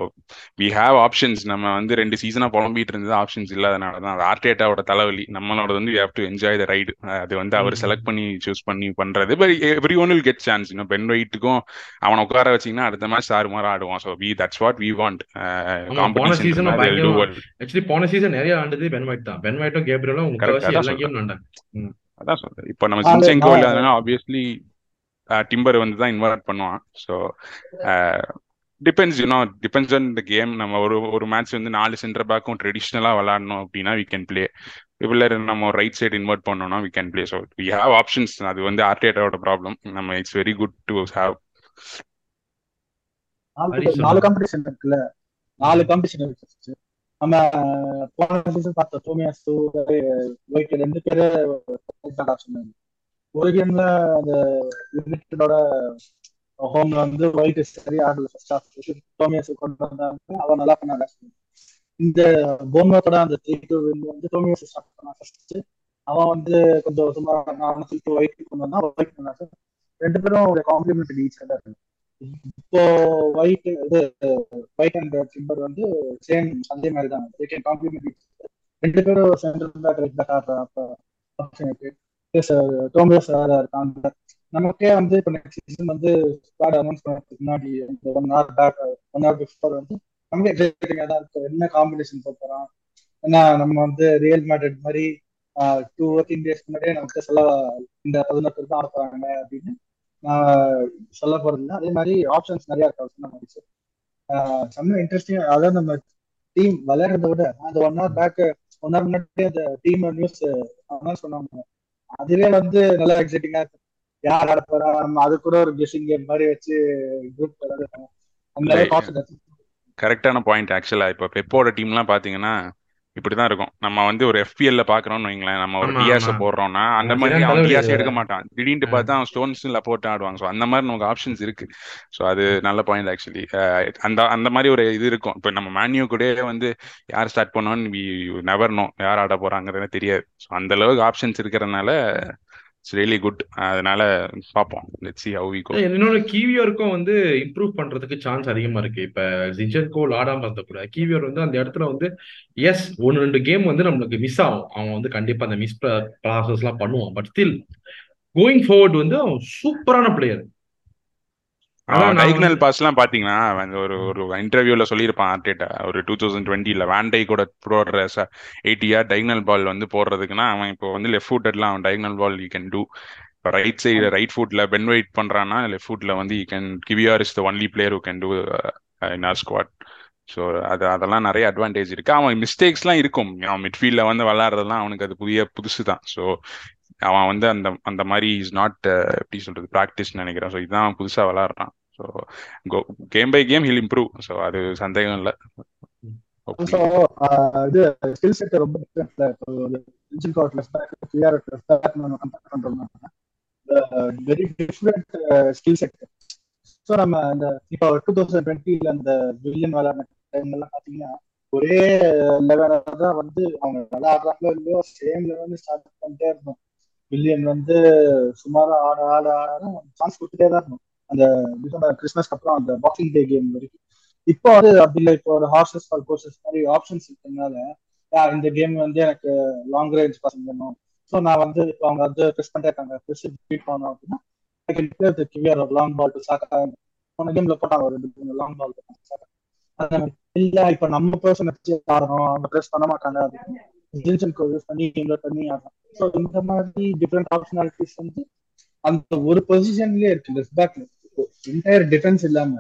வி ஹாவ் ஆப்ஷன்ஸ் நம்ம வந்து ரெண்டு சீசனா புலம்பிட்டு இருந்தது ஆப்ஷன்ஸ் இல்லாதனால தான். அது ஆர்டேட்டாவோட தலைவலி. நம்மளோட வந்து have to enjoy the ride அது வந்து அவர் செலக்ட் பண்ணி சூஸ் பண்ணி பண்றது. But every one will get chance இன்னும் பென் ஒயிட்டுக்கும் அவனை உட்கார வச்சிங்கன்னா அடுத்த மேட்ச் ஆறு மாதிரி ஆடுவான். So we that's what we want போன சீசன் ஆக்சுவலி போன சீசன் நிறைய ஆண்டது பென் ஒயிட் தான். பென் ஒயிட்டும் கேப்ரியலும் எல்லா கேம் அதான் சொல்றேன். இப்போ நம்ம ஜின்செங்கோ இல்லாதனால ஆப்வியஸ்லி டிம்பர் வந்து தான் இன்வால்வ் பண்ணுவான். So depends you know depends on the game நம்ம ஒரு ஒரு மேட்ச் வந்து நாலு சென்டர் பேக்கும் ட்ரெடிஷ்னலாக விளாடணும் அப்படின்னா வி கேன் பிளே இல்லை நம்ம ரைட் சைடு இன்வெர்ட் பண்ணோம்னா we can play so we have options அது வந்து ஆர்டேட்டாவோட ப்ராப்ளம் நம்ம it's very good to have நாலு காம்படிஷன் இருக்குல்ல? நாலு காம்படிஷன் இருக்கு. நம்ம போன சீசன் பார்த்த டோமியாசு ஒயிட் ரெண்டு பேரு சொன்னாங்க. ஒரு கேம்ல அந்த யுனைடோட ஹோம்ல வந்து ஒயிட் சரி ஆடல ஃபர்ஸ்ட் ஹாஃப் டோமியாசு கொண்டு வந்தாங்க. அவன் நல்லா பண்ணாங்க. இந்த போன்மத்தோட அந்த த்ரீ டூ வின் வந்து டோமியாசு ஸ்டார்ட் பண்ணான் ஃபர்ஸ்ட் அவன் வந்து கொஞ்சம் சும்மா நான் டூ ஒயிட் கொண்டு வந்தான். ஒயிட் பண்ணாங்க ரெண்டு பேரும் ஒரு காம்ப்ளிமெண்ட் ஈச் இருக்கு இப்போ ஒயிட் இது ஒயிட் அண்ட் சிம்பர் வந்து சேம் அதே மாதிரி தான். காம்ப்ளிமெண்ட் ரெண்டு பேரும் சென்ட்ரல் பேக் ரைட் பேக் ஆடுற ஆப்ஷன் இருக்கு. டோமியோஸ் இருக்காங்க. நமக்கே வந்து இப்போ நெக்ஸ்ட் சீசன் வந்து ஸ்குவாட் அனௌன்ஸ் பண்ணதுக்கு முன்னாடி இந்த one hour back one hour before வந்து நமக்கு எக்ஸைட்டிங்காக தான் இருக்கு. என்ன காம்படிஷன் போகிறோம் ஏன்னா நம்ம வந்து ரியல் மேட்ரிட் மாதிரி டூ ஒர்க்கிங் டேஸ் முன்னாடியே நமக்கு சொல்ல இந்த பதினெட்டு தான் ஆடுறாங்க அப்படின்னு நான் சொல்ல போறது அதே மாதிரி ஆப்ஷன்ஸ் நிறைய இருக்கு. சொன்ன மாதிரி செம்ம இன்ட்ரெஸ்டிங் அதாவது நம்ம டீம் விளையாடுறத விட அந்த one hour back one hour முன்னாடியே அந்த டீம் நியூஸ் அனௌன்ஸ் பண்ணாங்க அதுவே வந்து நல்லா எக்ஸைட்டிங்கா யார் ஆட போறா? நம்ம அது கூட ஒரு கெஸிங் கேம் மாதிரி வச்சு குரூப் கரெக்டான பாயிண்ட் ஆக்சுவலா இப்போ பெப்போட டீம்லாம் பாத்தீங்கன்னா இப்படிதான் இருக்கும். நம்ம வந்து ஒரு எஃபிஎல்ல பாக்குறோம்னு வைங்களேன். நம்ம ஒரு டிஆர்ஸ் போடுறோம்னா அந்த மாதிரி அவன் டிஆர்ஸ் எடுக்க மாட்டான். திடீர்னு பார்த்தா அவன் ஸ்டோன்ஸ்ல போட்டு ஆடுவாங்க ஸோ அந்த மாதிரி நமக்கு ஆப்ஷன்ஸ் இருக்கு. ஸோ அது நல்ல பாயிண்ட் ஆக்சுவலி அந்த அந்த மாதிரி ஒரு இது இருக்கும். இப்போ நம்ம மேன்யூ கூட வந்து யார் ஸ்டார்ட் பண்ணோன்னு வி நெவர் நோ யார் ஆட போறாங்கிறது தெரியாது. ஸோ அந்த அளவுக்கு ஆப்ஷன்ஸ் இருக்கிறதுனால இட்ஸ் ரியலி குட் அதனால பார்ப்போம். Let see how we go இன்னொரு கீவியருக்கும் வந்து இம்ப்ரூவ் பண்றதுக்கு சான்ஸ் அதிகமா இருக்கு. இப்ப ஜிஜன்கோ ஆடாம இருந்த கூட கீவியர் வந்து அந்த இடத்துல வந்து எஸ் ஒன்னு ரெண்டு கேம் வந்து நம்மளுக்கு மிஸ் ஆகும். அவன் வந்து கண்டிப்பா அந்த மிஸ் ப்ராசஸ் எல்லாம் பண்ணுவான். பட் ஸ்டில் கோயிங் ஃபார்வர்ட் வந்து அவன் சூப்பரான பிளேயர் டைக்னல் பாஸ் எல்லாம் பாத்தீங்கன்னா ஒரு ஒரு இன்டர்வியூல சொல்லியிருப்பான் ஆர்டேட்டா ஒரு டூ தௌசண்ட் டுவெண்ட்டில வேண்டை கூட போடுற எயிட்டி யார் டைக்னல் பால் வந்து போடுறதுக்குன்னா அவன் இப்போ வந்து லெஃப்ட் ஃபுட்டட்லாம் அவன் diagonal ball you can do right side right ஃபுட்ல பென் வெயிட் பண்றான்னா லெஃப்ட் ஃபுட்ல வந்து you can Kiwior is the only player who can do in our squad so அது அதெல்லாம் நிறைய அட்வான்டேஜ் இருக்கு. அவன் மிஸ்டேக்ஸ்லாம் இருக்கும். அவன் மிட்ஃபீல்ட்ல வந்து விளாட்றதுலாம் அவனுக்கு அது புதிய புதுசு தான் ஸோ அவன் வந்து அந்த அந்த மாதிரி இஸ் நாட் uh, எப்படி சொல்றது ப்ராக்டிஸ் நினைக்கிறேன். ஸோ இதுதான் புதுசாக விளாட்றான் so game by game he'll improve so அது சந்தேகம் இல்லை. இது ஸ்கில் செட் ரொம்ப கார்ட் லெஃப்ட் பேக் லெஃப்ட் பேக் நம்ம கம்பேர் பண்றோம்னா very different skill set so நம்ம இந்த இப்போ டூ தௌசண்ட் டுவெண்ட்டில அந்த வில்லியன் விளையாடின டைம்லாம் பார்த்தீங்கன்னா பாத்தீங்கன்னா ஒரே லெவலில் தான் வந்து அவங்க விளையாடுறாங்களோ இல்லையோ சேம் லெவல் ஸ்டார்ட் பண்ணிட்டே இருந்தோம். வில்லியம் வந்து சுமாரா ஆட ஆட ஆட சான்ஸ் கொடுத்துட்டே தான் இருக்கும் அந்த டிசம்பர் கிறிஸ்மஸ்க்கு அப்புறம் அந்த பாக்ஸிங் டே கேம் வரைக்கும். இப்போ வந்து அப்படி இல்லை. இப்போ ஒரு ஹார்சஸ் ஃபார் கோர்சஸ் மாதிரி ஆப்ஷன்ஸ் இருக்கிறதுனால இந்த கேம் வந்து எனக்கு லாங் ரேஞ்ச் பசங்க வேணும் ஸோ நான் வந்து இப்போ அவங்க வந்து ப்ரெஸ் பண்ணிட்டே இருக்காங்க. ப்ரெஸ் பீட் பண்ணோம் அப்படின்னா I can play Kiwior long ball to Saka போன கேம்ல போட்டாங்க ஒரு ரெண்டு லாங் பால் இல்ல இப்ப நம்ம பர்சன் வச்சு ஆடணும். அவங்க ப்ரெஸ் பண்ண மாட்டாங்க அப்படின்னு. யூஸ் பண்ணி இன்வெர்ட் பண்ணி ஆடணும் ஸோ இந்த மாதிரி டிஃப்ரெண்ட் ஆப்ஷனாலிட்டிஸ் வந்து அந்த ஒரு பொசிஷன்லயே இருக்கு லெஃப்ட் பேக்ல என்டையர் டிஃபென்ஸ் இல்லாம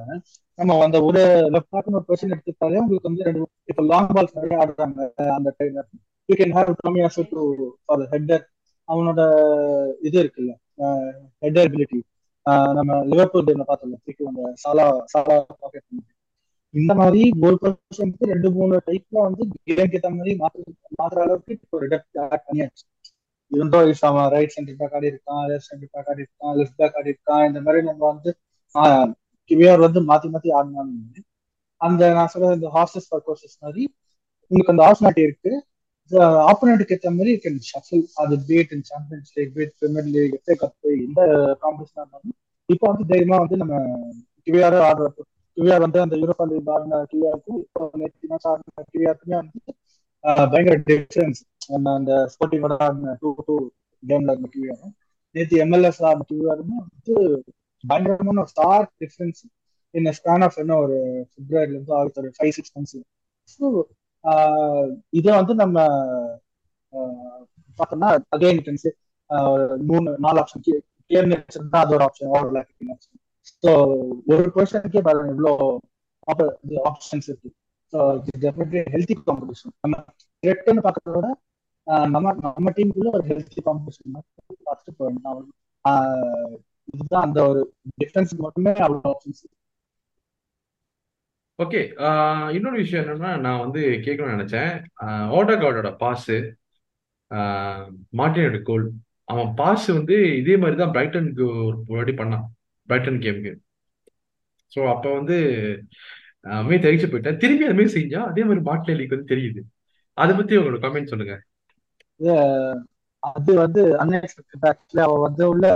நம்ம அந்த ஒரு லெஃப்ட் பேக் ஒரு பொசிஷன் எடுத்துட்டாலே உங்களுக்கு வந்து ரெண்டு இப்ப லாங் பால்ஸ் நிறைய ஆடுறாங்க அந்த டைம்ல you can have Tomiyasu to for header அவனோட இது இருக்குல்ல ஹெட்டர் அபிலிட்டி நம்ம லிவர்பூல் கேம்ல அந்த சாலா சாலா பாக்கெட் இந்த மாதிரி ஒரு வந்து ரெண்டு மூணு டைப்ல வந்து கேம் ஏற்ற மாதிரி மாற்று மாத்துற அளவுக்கு ஒரு டெப்த் ஆட் பண்ணியாச்சு. இருந்தோ இஸ் அவன் ரைட் சென்டர் பேக் ஆடி இருக்கான் லெஃப்ட் சென்டர் பேக் ஆடி இருக்கான் லெஃப்ட் பேக் ஆடி இருக்கான். இந்த மாதிரி நம்ம வந்து கிவியர் வந்து மாத்தி மாத்தி ஆடினாலும் அந்த நான் சொல்ற இந்த ஹார்சஸ் ஃபார் கோர்சஸ் மாதிரி உங்களுக்கு அந்த ஆப்ஷனாலிட்டி இருக்கு. ஆப்போனண்ட்டுக்கு ஏற்ற மாதிரி கேன் ஷஃபில் அது be it in Champions League be it Premier League FA Cup எந்த காம்படிஷனாக இருந்தாலும் இப்போ வந்து தைரியமா வந்து நம்ம கிவியார ஆடுறப்போ கிவிஆர் வந்து அந்த யூரோப்பா லீக் ஆடின கிவிஆருக்கு இப்போ நேற்று மேட்ச் கிவிஆருக்குமே வந்து பயங்கர டிஃபரன்ஸ் நம்ம அந்த ஸ்போர்ட்டிங்கோட ஆடின டூ டூ கேம்ல இருந்த கிவிஆரும் நேற்று எம்எல்எஸ் ஆடின கிவிஆருமே வந்து பயங்கரமான ஒரு ஸ்டார் டிஃபரன்ஸ் இந்த ஸ்பேன் ஆஃப் என்ன ஒரு பிப்ரவரில இருந்து ஆகுது ஒரு ஃபைவ் சிக்ஸ் மந்த்ஸ் ஸோ இதை வந்து நம்ம பார்த்தோம்னா அகைன் டென்ஸ் மூணு நாலு ஆப்ஷன் கேம் நேச்சர் தான் அது ஒரு option over lacking option so ஒரு பர்சனுக்கே பாருங்க இவ்வளோ ஆப்ஷன்ஸ் இருக்கு. ஸோ டெஃபினெட்லி ஹெல்த்தி காம்படிஷன் நம்ம த்ரெட்னு பார்க்கறத விட நம்ம நம்ம டீமுக்குள்ள ஒரு ஹெல்த்தி காம்படிஷன் பார்த்துட்டு போயிடணும் இதுதான் அந்த ஒரு டிஃபரன்ஸ் மட்டுமே அவ்வளோ ஆப்ஷன்ஸ் ஓகே இன்னொரு விஷயம் என்னன்னா நான் வந்து கேட்கணும்னு நினைச்சேன். ஓடகார்டோட பாஸு மார்டினோட கோல் அவன் பாஸ் வந்து இதே மாதிரி தான் பிரைட்டனுக்கு ஒரு வாட்டி பண்ணான். பிரைட்டன் கேமுக்கு ஸோ அப்போ வந்து மே தெரிவிச்சு போயிட்டேன். திரும்பி அதுமாரி செஞ்சா அதே மாதிரி மார்டினலிக்கு வந்து தெரியுது. அதை பத்தி உங்களோட கமெண்ட் சொல்லுங்க. அது வந்து அன்எக்ஸ்பெக்டட் ஆக்சுவலி அவ வந்து உள்ள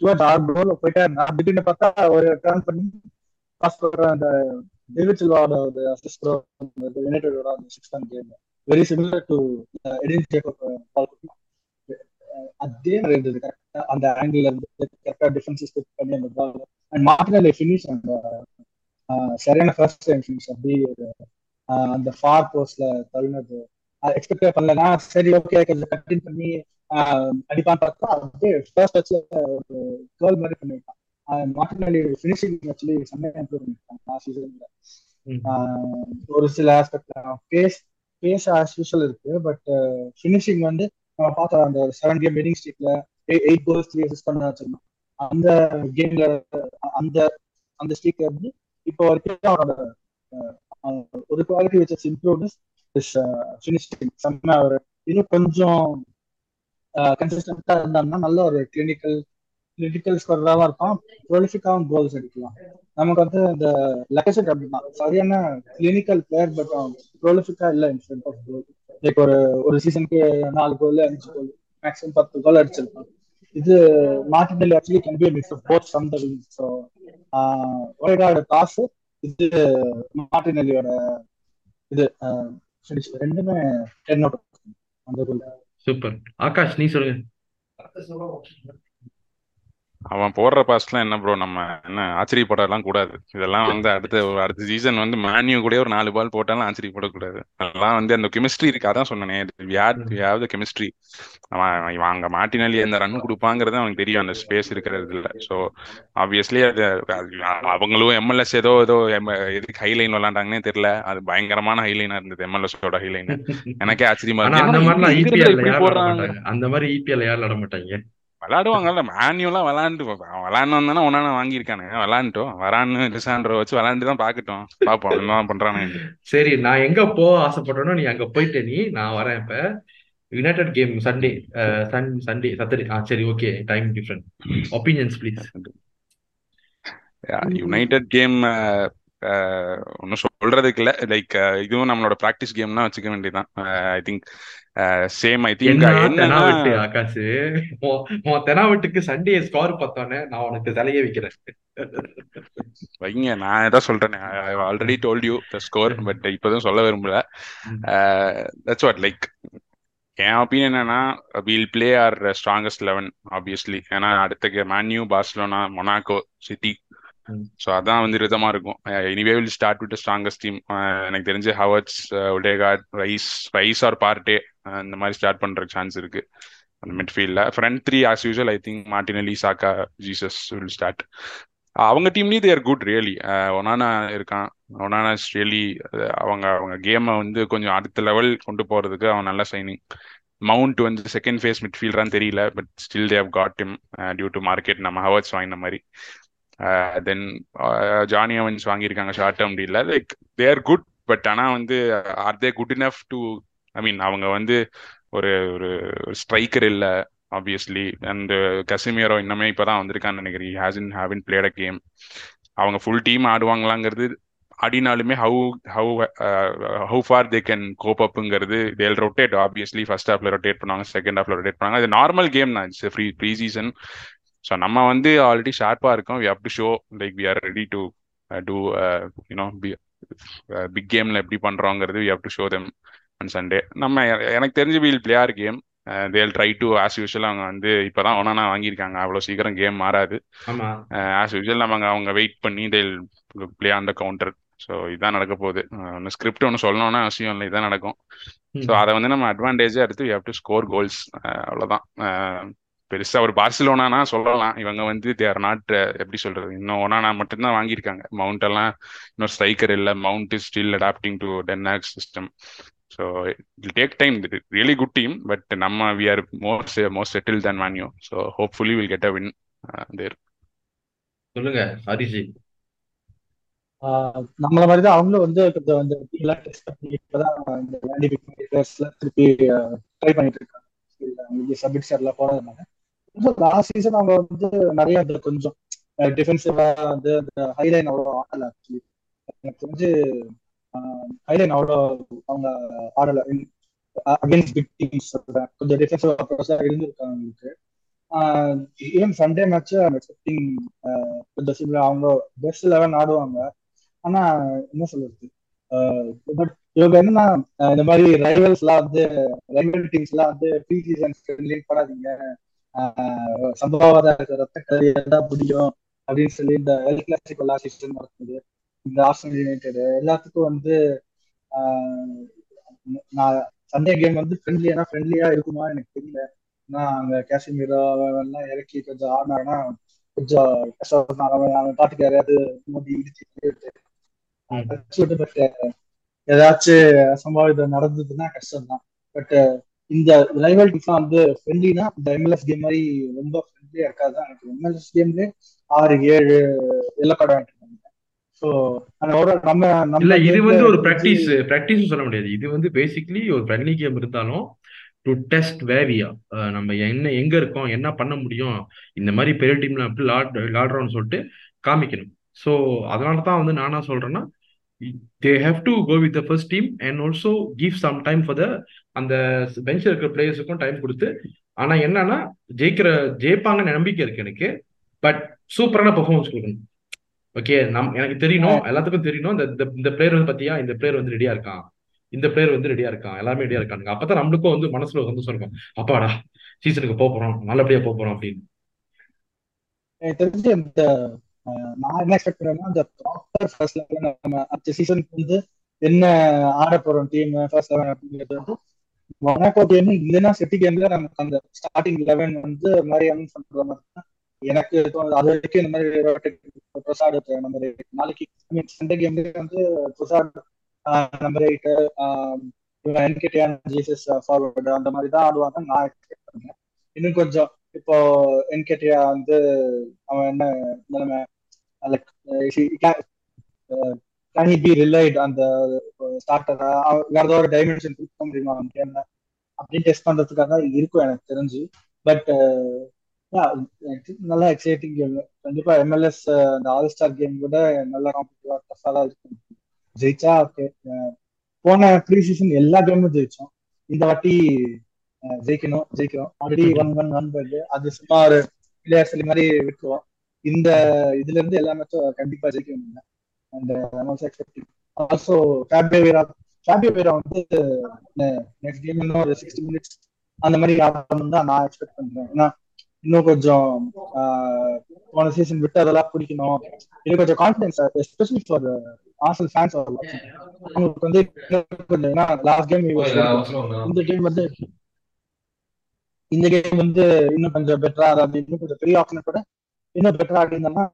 டுவர்ட் ஆர் கோல் போயிட்டா நான் திடீர்னு பார்த்தா ஒரு டர்ன் பண்ணி பாஸ் பண்ற அந்த டேவிட் சில்வாவோட ஒரு அசிஸ்ட் யுனைடெடோட அந்த six game very similar to Edin Jacob ball அதே மாதிரி இருந்தது. கரெக்டா அந்த ஆங்கிள் இருந்து கரெக்டா டிஃபென்ஸ் ஸ்டெப் பண்ணி அந்த பால் அண்ட் மார்டினல் ஃபினிஷ் அந்த சரியான ஃபர்ஸ்ட் டைம் ஃபினிஷ் அப்படி அந்த ஃபார் போஸ்ட்ல தள்ளினது. எக்ஸ்பெக்ட் பண்ணலனா சரி ஓகே கொஞ்சம் கண்டினியூ பண்ணி அடிப்பான்னு பார்த்தா அப்படியே ஃபர்ஸ்ட் டச்ல ஒரு கேர்ள் மாதிரி பண்ணிவிட்டான் மார்டினலி ஃபினிஷிங் ஆக்சுவலி செம்மையா இம்ப்ரூவ் பண்ணிருக்காங்க லாஸ்ட் சீசன்ல ஒரு சில aspect pace pace as usual இருக்கு பட் ஃபினிஷிங் வந்து நம்ம அந்த செவன் கேம் வினிங் ஸ்ட்ரீக்ல எயிட் கோல்ஸ் த்ரீ அசிஸ்ட் பண்ண வச்சிருந்தோம் அந்த கேம்ல அந்த அந்த ஸ்ட்ரீக்ல இருந்து இப்போ வரைக்கும் அவரோட ஒரு குவாலிட்டி வச்சு இம்ப்ரூவ் இஸ் ஃபினிஷிங் செம்ம அவர் இன்னும் கொஞ்சம் கன்சிஸ்டன்டா இருந்தாங்கன்னா நல்ல ஒரு கிளினிக்கல் கிரிட்டிக்கல் ஸ்கோராகவும் இருப்பான் ப்ரொலிஃபிக்காகவும் கோல்ஸ் அடிக்கலாம். நமக்கு வந்து இந்த லெக்கசெட் அப்படின்னா சரியான கிளினிக்கல் பிளேயர் பட் ப்ரொலிஃபிக்கா இல்லை இன்ஸ்டன்ட் ஆஃப் கோல் லைக் ஒரு ஒரு சீசனுக்கு நாலு கோல் அஞ்சு கோல் மேக்ஸிமம் பத்து கோல் அடிச்சிருப்பான். இது Martinelli actually can be mix of both from the wing so ஒரேடாவோட காசு இது மார்டினலியோட இது ரெண்டுமே டென் அவுட் அந்த கோல் சூப்பர் ஆகாஷ் நீ சொல்லுங்க. அவன் போடுற பாஸ்ட்லாம் என்ன ப்ரோ நம்ம என்ன ஆச்சரியப்படலாம் கூடாது. இதெல்லாம் வந்து அடுத்த அடுத்த சீசன் வந்து மேன்யூ கூட ஒரு நாலு பால் போட்டாலும் ஆச்சரியப்படக்கூடாது. அதெல்லாம் வந்து அந்த கெமிஸ்ட்ரி இருக்கு. அதான் சொன்னேன். யாவது கெமிஸ்ட்ரி அவன் இவன் அங்க மாட்டினாலே அந்த ரன் கொடுப்பாங்கிறது அவனுக்கு தெரியும். அந்த ஸ்பேஸ் இருக்கிறது இல்ல. ஸோ ஆப்வியஸ்லி அது அவங்களும் எம்எல்எஸ் ஏதோ ஏதோ எதுக்கு ஹைலைன் விளாண்டாங்கன்னே தெரியல. அது பயங்கரமான ஹைலைனா இருந்தது எம்எல்எஸோட ஹைலைன் எனக்கே ஆச்சரியமா இருக்கு. அந்த மாதிரி இபிஎல் யாரும் விளாட மாட்டாங்க? விளாடுவாங்கல்ல மேன்யூலாம் விளாண்டு விளாண்டு வந்தானே ஒன்னா வாங்கியிருக்கானுங்க விளாண்டுட்டோம். வரான்னு லிசாண்ட்ரோ வச்சு விளாண்டு தான் பாக்கட்டும் பாப்போம் என்ன பண்றானு சரி நான் எங்க போக ஆசைப்பட்டனோ நீ அங்க போயிட்ட நீ நான் வரேன் இப்ப. United game Sunday sun Sunday Saturday ஆ சரி okay time different opinions please United game ஒன்றும் சொல்றதுக்கு இல்லை. லைக் இதுவும் நம்மளோட ப்ராக்டிஸ் கேம்னா வச்சுக்க வேண்டியதான் I think same I think தெனாவட்டு Akash? உன் தெனாவட்டுக்கு சண்டே ஸ்கோர் பார்த்தோன்னே நான் உனக்கு தலையே வைக்கிறேன். வைங்க நான் எதாவது சொல்றேன். Already told you the score but இப்போதும் சொல்ல விரும்பல. தட்ஸ் வாட் லைக் என் ஒப்பீனியன் என்னன்னா we'll play our strongest eleven obviously ஏன்னா அடுத்த Man U Barcelona Monaco City so அதான் வந்து ரிதமா இருக்கும். Anyway will start with strongest team எனக்கு தெரிஞ்சு Havertz Odegaard Rice Rice or Partey இந்த மாதிரி ஸ்டார்ட் பண்ற சான்ஸ் இருக்கு. அந்த மிட்ஃபீல்ட்ல front three as usual I think Martinelli Saka Jesus will start அவங்க டீம்லயும் தேர் குட் ரியலி ஒனானா இருக்கான். ஒனானா ரியலி அவங்க அவங்க கேமை வந்து கொஞ்சம் அடுத்த லெவல் கொண்டு போறதுக்கு அவன் நல்ல சைனிங் மவுண்ட் வந்து செகண்ட் ஃபேஸ் மிட்ஃபீல்டரான்னு தெரியல but still they've got time due to market நம்ம ஹவர்ஸ் வாங்கின மாதிரி. தென் ஜானி அவன்ஸ் வாங்கியிருக்காங்க ஷார்ட் டேர்ம் டீல்ல லைக் தேர் குட் பட் ஆனால் வந்து are they good enough to I mean அவங்க வந்து ஒரு ஒரு ஸ்ட்ரைக்கர் இல்லை ஆப்வியஸ்லி அண்ட் கசிமியரோ இன்னமே இப்போதான் வந்திருக்கான்னு நினைக்கிறேன். Hasn't haven't played a game அவங்க ஃபுல் டீம் ஆடுவாங்களாங்கிறது ஆடினாலுமே how how how far they can cope அப்புங்கிறது they'll rotate obviously first ஹாஃப்ல ரொட்டேட் பண்ணுவாங்க செகண்ட் ஹாஃப்ல ரொட்டேட் பண்ணுவாங்க. அது நார்மல் கேம் தான் it's free pre season so நம்ம வந்து ஆல்ரெடி ஷார்ப்பாக இருக்கோம். We have to show like we are ready to do you know big கேம்ல எப்படி பண்றோங்கிறது we have to show them on Sunday நம்ம எனக்கு தெரிஞ்சு we'll player game they'll try to as usual அவங்க வந்து இப்போதான் ஒன்னா வாங்கியிருக்காங்க. அவ்வளோ சீக்கிரம் கேம் மாறாது. ஆஸ் யூஷுவல் நம்ம அவங்க வெயிட் பண்ணி they'll play on the counter so இதான் நடக்க போகுது. ஒன்று ஸ்கிரிப்ட் ஒன்று சொல்லணும்னா அவசியம் இல்லை. இதான் நடக்கும். ஸோ அதை வந்து நம்ம அட்வான்டேஜாக எடுத்து we have to score goals அவ்வளோதான் பெருசா ஒரு பார்சிலோனானா சொல்லலாம். இவங்க வந்து தேர் நாட் எப்படி சொல்றது? இன்னும் ஒனானா மட்டும்தான் வாங்கியிருக்காங்க. மவுண்ட் எல்லாம் இன்னொரு ஸ்ட்ரைக்கர் இல்லை. Mount is still adapting to டென்னாக் system so it take time really good team but நம்ம we are more more settle than Man U so hopefully will get a win தேர் சொல்லுங்க ஹரிஜி நம்மள மாதிரி தான் அவங்களும் வந்து கொஞ்சம் அந்த எல்லாம் டெஸ்ட் பண்ணி இப்பதான் இந்த லேண்டி பிளேயர்ஸ்ல திருப்பி ட்ரை பண்ணிட்டு இருக்காங்க. சப்மிட் எல்லாம் போனதுனால. லாஸ்ட் சீசன் அவங்க வந்து நிறைய அந்த கொஞ்சம் டிஃபென்சிவா வந்து அந்த ஹைலைன் அவ்வளோ ஆடல ஆக்சுவலி எனக்கு தெரிஞ்சு ஹைலைன் அவ்வளோ அவங்க ஆடல. அகேன்ஸ்ட் பிக் டீம்ஸ் கொஞ்சம் டிஃபென்சிவ் அப்ரோச்சா இருந்திருக்காங்க அவங்களுக்கு. ஈவன் சண்டே மேட்ச் எக்ஸ்பெக்டிங் கொஞ்சம் சிமிலர் அவங்க பெஸ்ட் லெவன் ஆடுவாங்க. ஆனா என்ன சொல்றது? பட் இவங்க என்னன்னா இந்த மாதிரி ரைவல்ஸ் எல்லாம் வந்து ரைவல் டீம்ஸ் எல்லாம் வந்து ப்ரீ சீசன் லீட் பண்ணாதீங்க. சம்பவாத ரத்த கதை எல்லாம் பிடிக்கும் அப்படின்னு சொல்லி இந்த எல் கிளாசிக் லாஸ்ட் சீசன் நடக்குது. இந்த ஆர்சனல் யுனைடெட் எல்லாத்துக்கும் வந்து நான் சண்டே கேம் வந்து ஃப்ரெண்ட்லியா ஃப்ரெண்ட்லியா இருக்குமா எனக்கு தெரியல. ஏன்னா அங்க காஷ்மீரோ எல்லாம் இறக்கி கொஞ்சம் ஆடினாங்கன்னா கொஞ்சம் கஷ்டம் அவன் அவன் பாட்டுக்கு யாரையாவது மோதி இடிச்சு பட் ஏதாச்சும் சம்பவம் நடந்ததுன்னா கஷ்டம் தான் பட் இந்த ரைவல்டிஸ்லாம் வந்து ஃப்ரெண்ட்லினா இந்த எம்எல்எஸ் கேம் மாதிரி ரொம்ப ஃப்ரெண்ட்லியா இருக்காது. தான் எனக்கு எம்எல்எஸ் கேம்ல ஆறு ஏழு எல்லோ கார்டு வாங்கிட்டு ஸோ நம்ம நம்ம இல்ல இது வந்து ஒரு பிராக்டிஸ் பிராக்டிஸ் சொல்ல முடியாது. இது வந்து பேசிக்கலி ஒரு ஃப்ரெண்ட்லி கேம் இருந்தாலும் டு டெஸ்ட் வேவியா நம்ம என்ன எங்க இருக்கோம் என்ன பண்ண முடியும் இந்த மாதிரி பெரிய டீம்ல அப்படி லாட் லாடுறோம்னு சொல்லிட்டு காமிக்கணும். ஸோ அதனால தான் வந்து நானா சொல்றேன்னா they have to go with the first team and also give some time for the அந்த பெஞ்சில் இருக்கிற பிளேயர்ஸுக்கும் டைம் கொடுத்து ஆனா என்னன்னா ஜெயிக்கிற ஜெயிப்பாங்கன்னு நம்பிக்கை இருக்கு எனக்கு. பட் சூப்பரான பெர்ஃபார்மன்ஸ் கொடுக்கணும். ஓகே நம் எனக்கு தெரியணும் எல்லாத்துக்கும் தெரியணும் இந்த இந்த பிளேயர் வந்து பாத்தியா இந்த பிளேயர் வந்து ரெடியா இருக்கான். இந்த பிளேயர் வந்து ரெடியா இருக்கான். எல்லாமே ரெடியா இருக்கானுங்க. அப்பதான் நம்மளுக்கும் வந்து மனசுல வந்து சொல்லுவோம் அப்பாடா சீசனுக்கு போறோம் நல்லபடியா போறோம் அப்படின்னு. நான் என்ன எக்ஸ்பெக்ட் பண்ணேன்னா அந்த ப்ராப்பர் ஃபர்ஸ்ட் லெவல் நம்ம அடுத்த சீசனுக்கு வந்து என்ன ஆட போறோம் டீம் ஃபர்ஸ்ட் லெவன் அப்படிங்கிறது வந்து மொனாக்கோ கேம் இல்லைன்னா செட்டி கேம்ல நமக்கு அந்த ஸ்டார்டிங் லெவன் வந்து மாதிரி அனௌன்ஸ் பண்ற மாதிரி எனக்கு அது வரைக்கும் இந்த மாதிரி பிரசாட் நம்பர் எயிட் நாளைக்கு சண்டே கேம்ல வந்து பிரசாட் நம்பர் எயிட் என்கிட்ட ஜீசஸ் ஃபார்வர்டு அந்த மாதிரி தான் ஆடுவாங்க நான் எக்ஸ்பெக்ட் பண்ணேன் இன்னும் கொஞ்சம் இப்போ என்கேட்டியா வந்து அவன் என்ன நிலைமை? லைக் கேன் பி ரிலைட் அந்த ஸ்டார்டரா வேற ஏதாவது ஒரு டைமென்ஷன் கொடுக்க முடியுமா அவன் கேம்ல அப்படின்னு டெஸ்ட் பண்றதுக்காக இருக்கும் எனக்கு தெரிஞ்சு. பட் uh, நல்லா எக்ஸைட்டிங் கேம் கண்டிப்பா எம்எல்எஸ் uh, அந்த ஆல் ஸ்டார் கேம் கூட நல்லா காம்படிட்டிவா டஃபா தான் இருக்கும். ஜெயிச்சா ஓகே uh, போன ப்ரீ சீசன் எல்லா கேமும் ஜெயிச்சோம். இந்த வாட்டி ஜெயிக்கணும் ஜெயிக்கிறோம் ஆல்ரெடி ஒன் ஒன் ஒன் வருது அது சும்மா ஒரு பிளேயர் சொல்லி மாதிரி விட்டுருவோம். இந்த இதுல இருந்து எல்லா மேட்சும் கண்டிப்பா ஜெயிக்க முடியல and also expecting also Fabio Vieira Fabio Vieira வந்து நெக்ஸ்ட் கேம் இன்னும் ஒரு சிக்ஸ்டி மினிட்ஸ் அந்த மாதிரி ஆடணும் தான் நான் எக்ஸ்பெக்ட் பண்றேன். ஏன்னா இன்னும் கொஞ்சம் போன சீசன் விட்டு அதெல்லாம் பிடிக்கணும். இன்னும் கொஞ்சம் confidence especially for Arsenal fans அவங்களுக்கு வந்து லாஸ்ட் கேம் இந்த கேம் வந்து இந்த கேம் வந்து இன்னும் கொஞ்சம் பெட்டரா அதாவது இன்னும் கொஞ்சம் பெரிய ஆப்ஷன் கூட இன்னும் பெட்டரா ஆடினா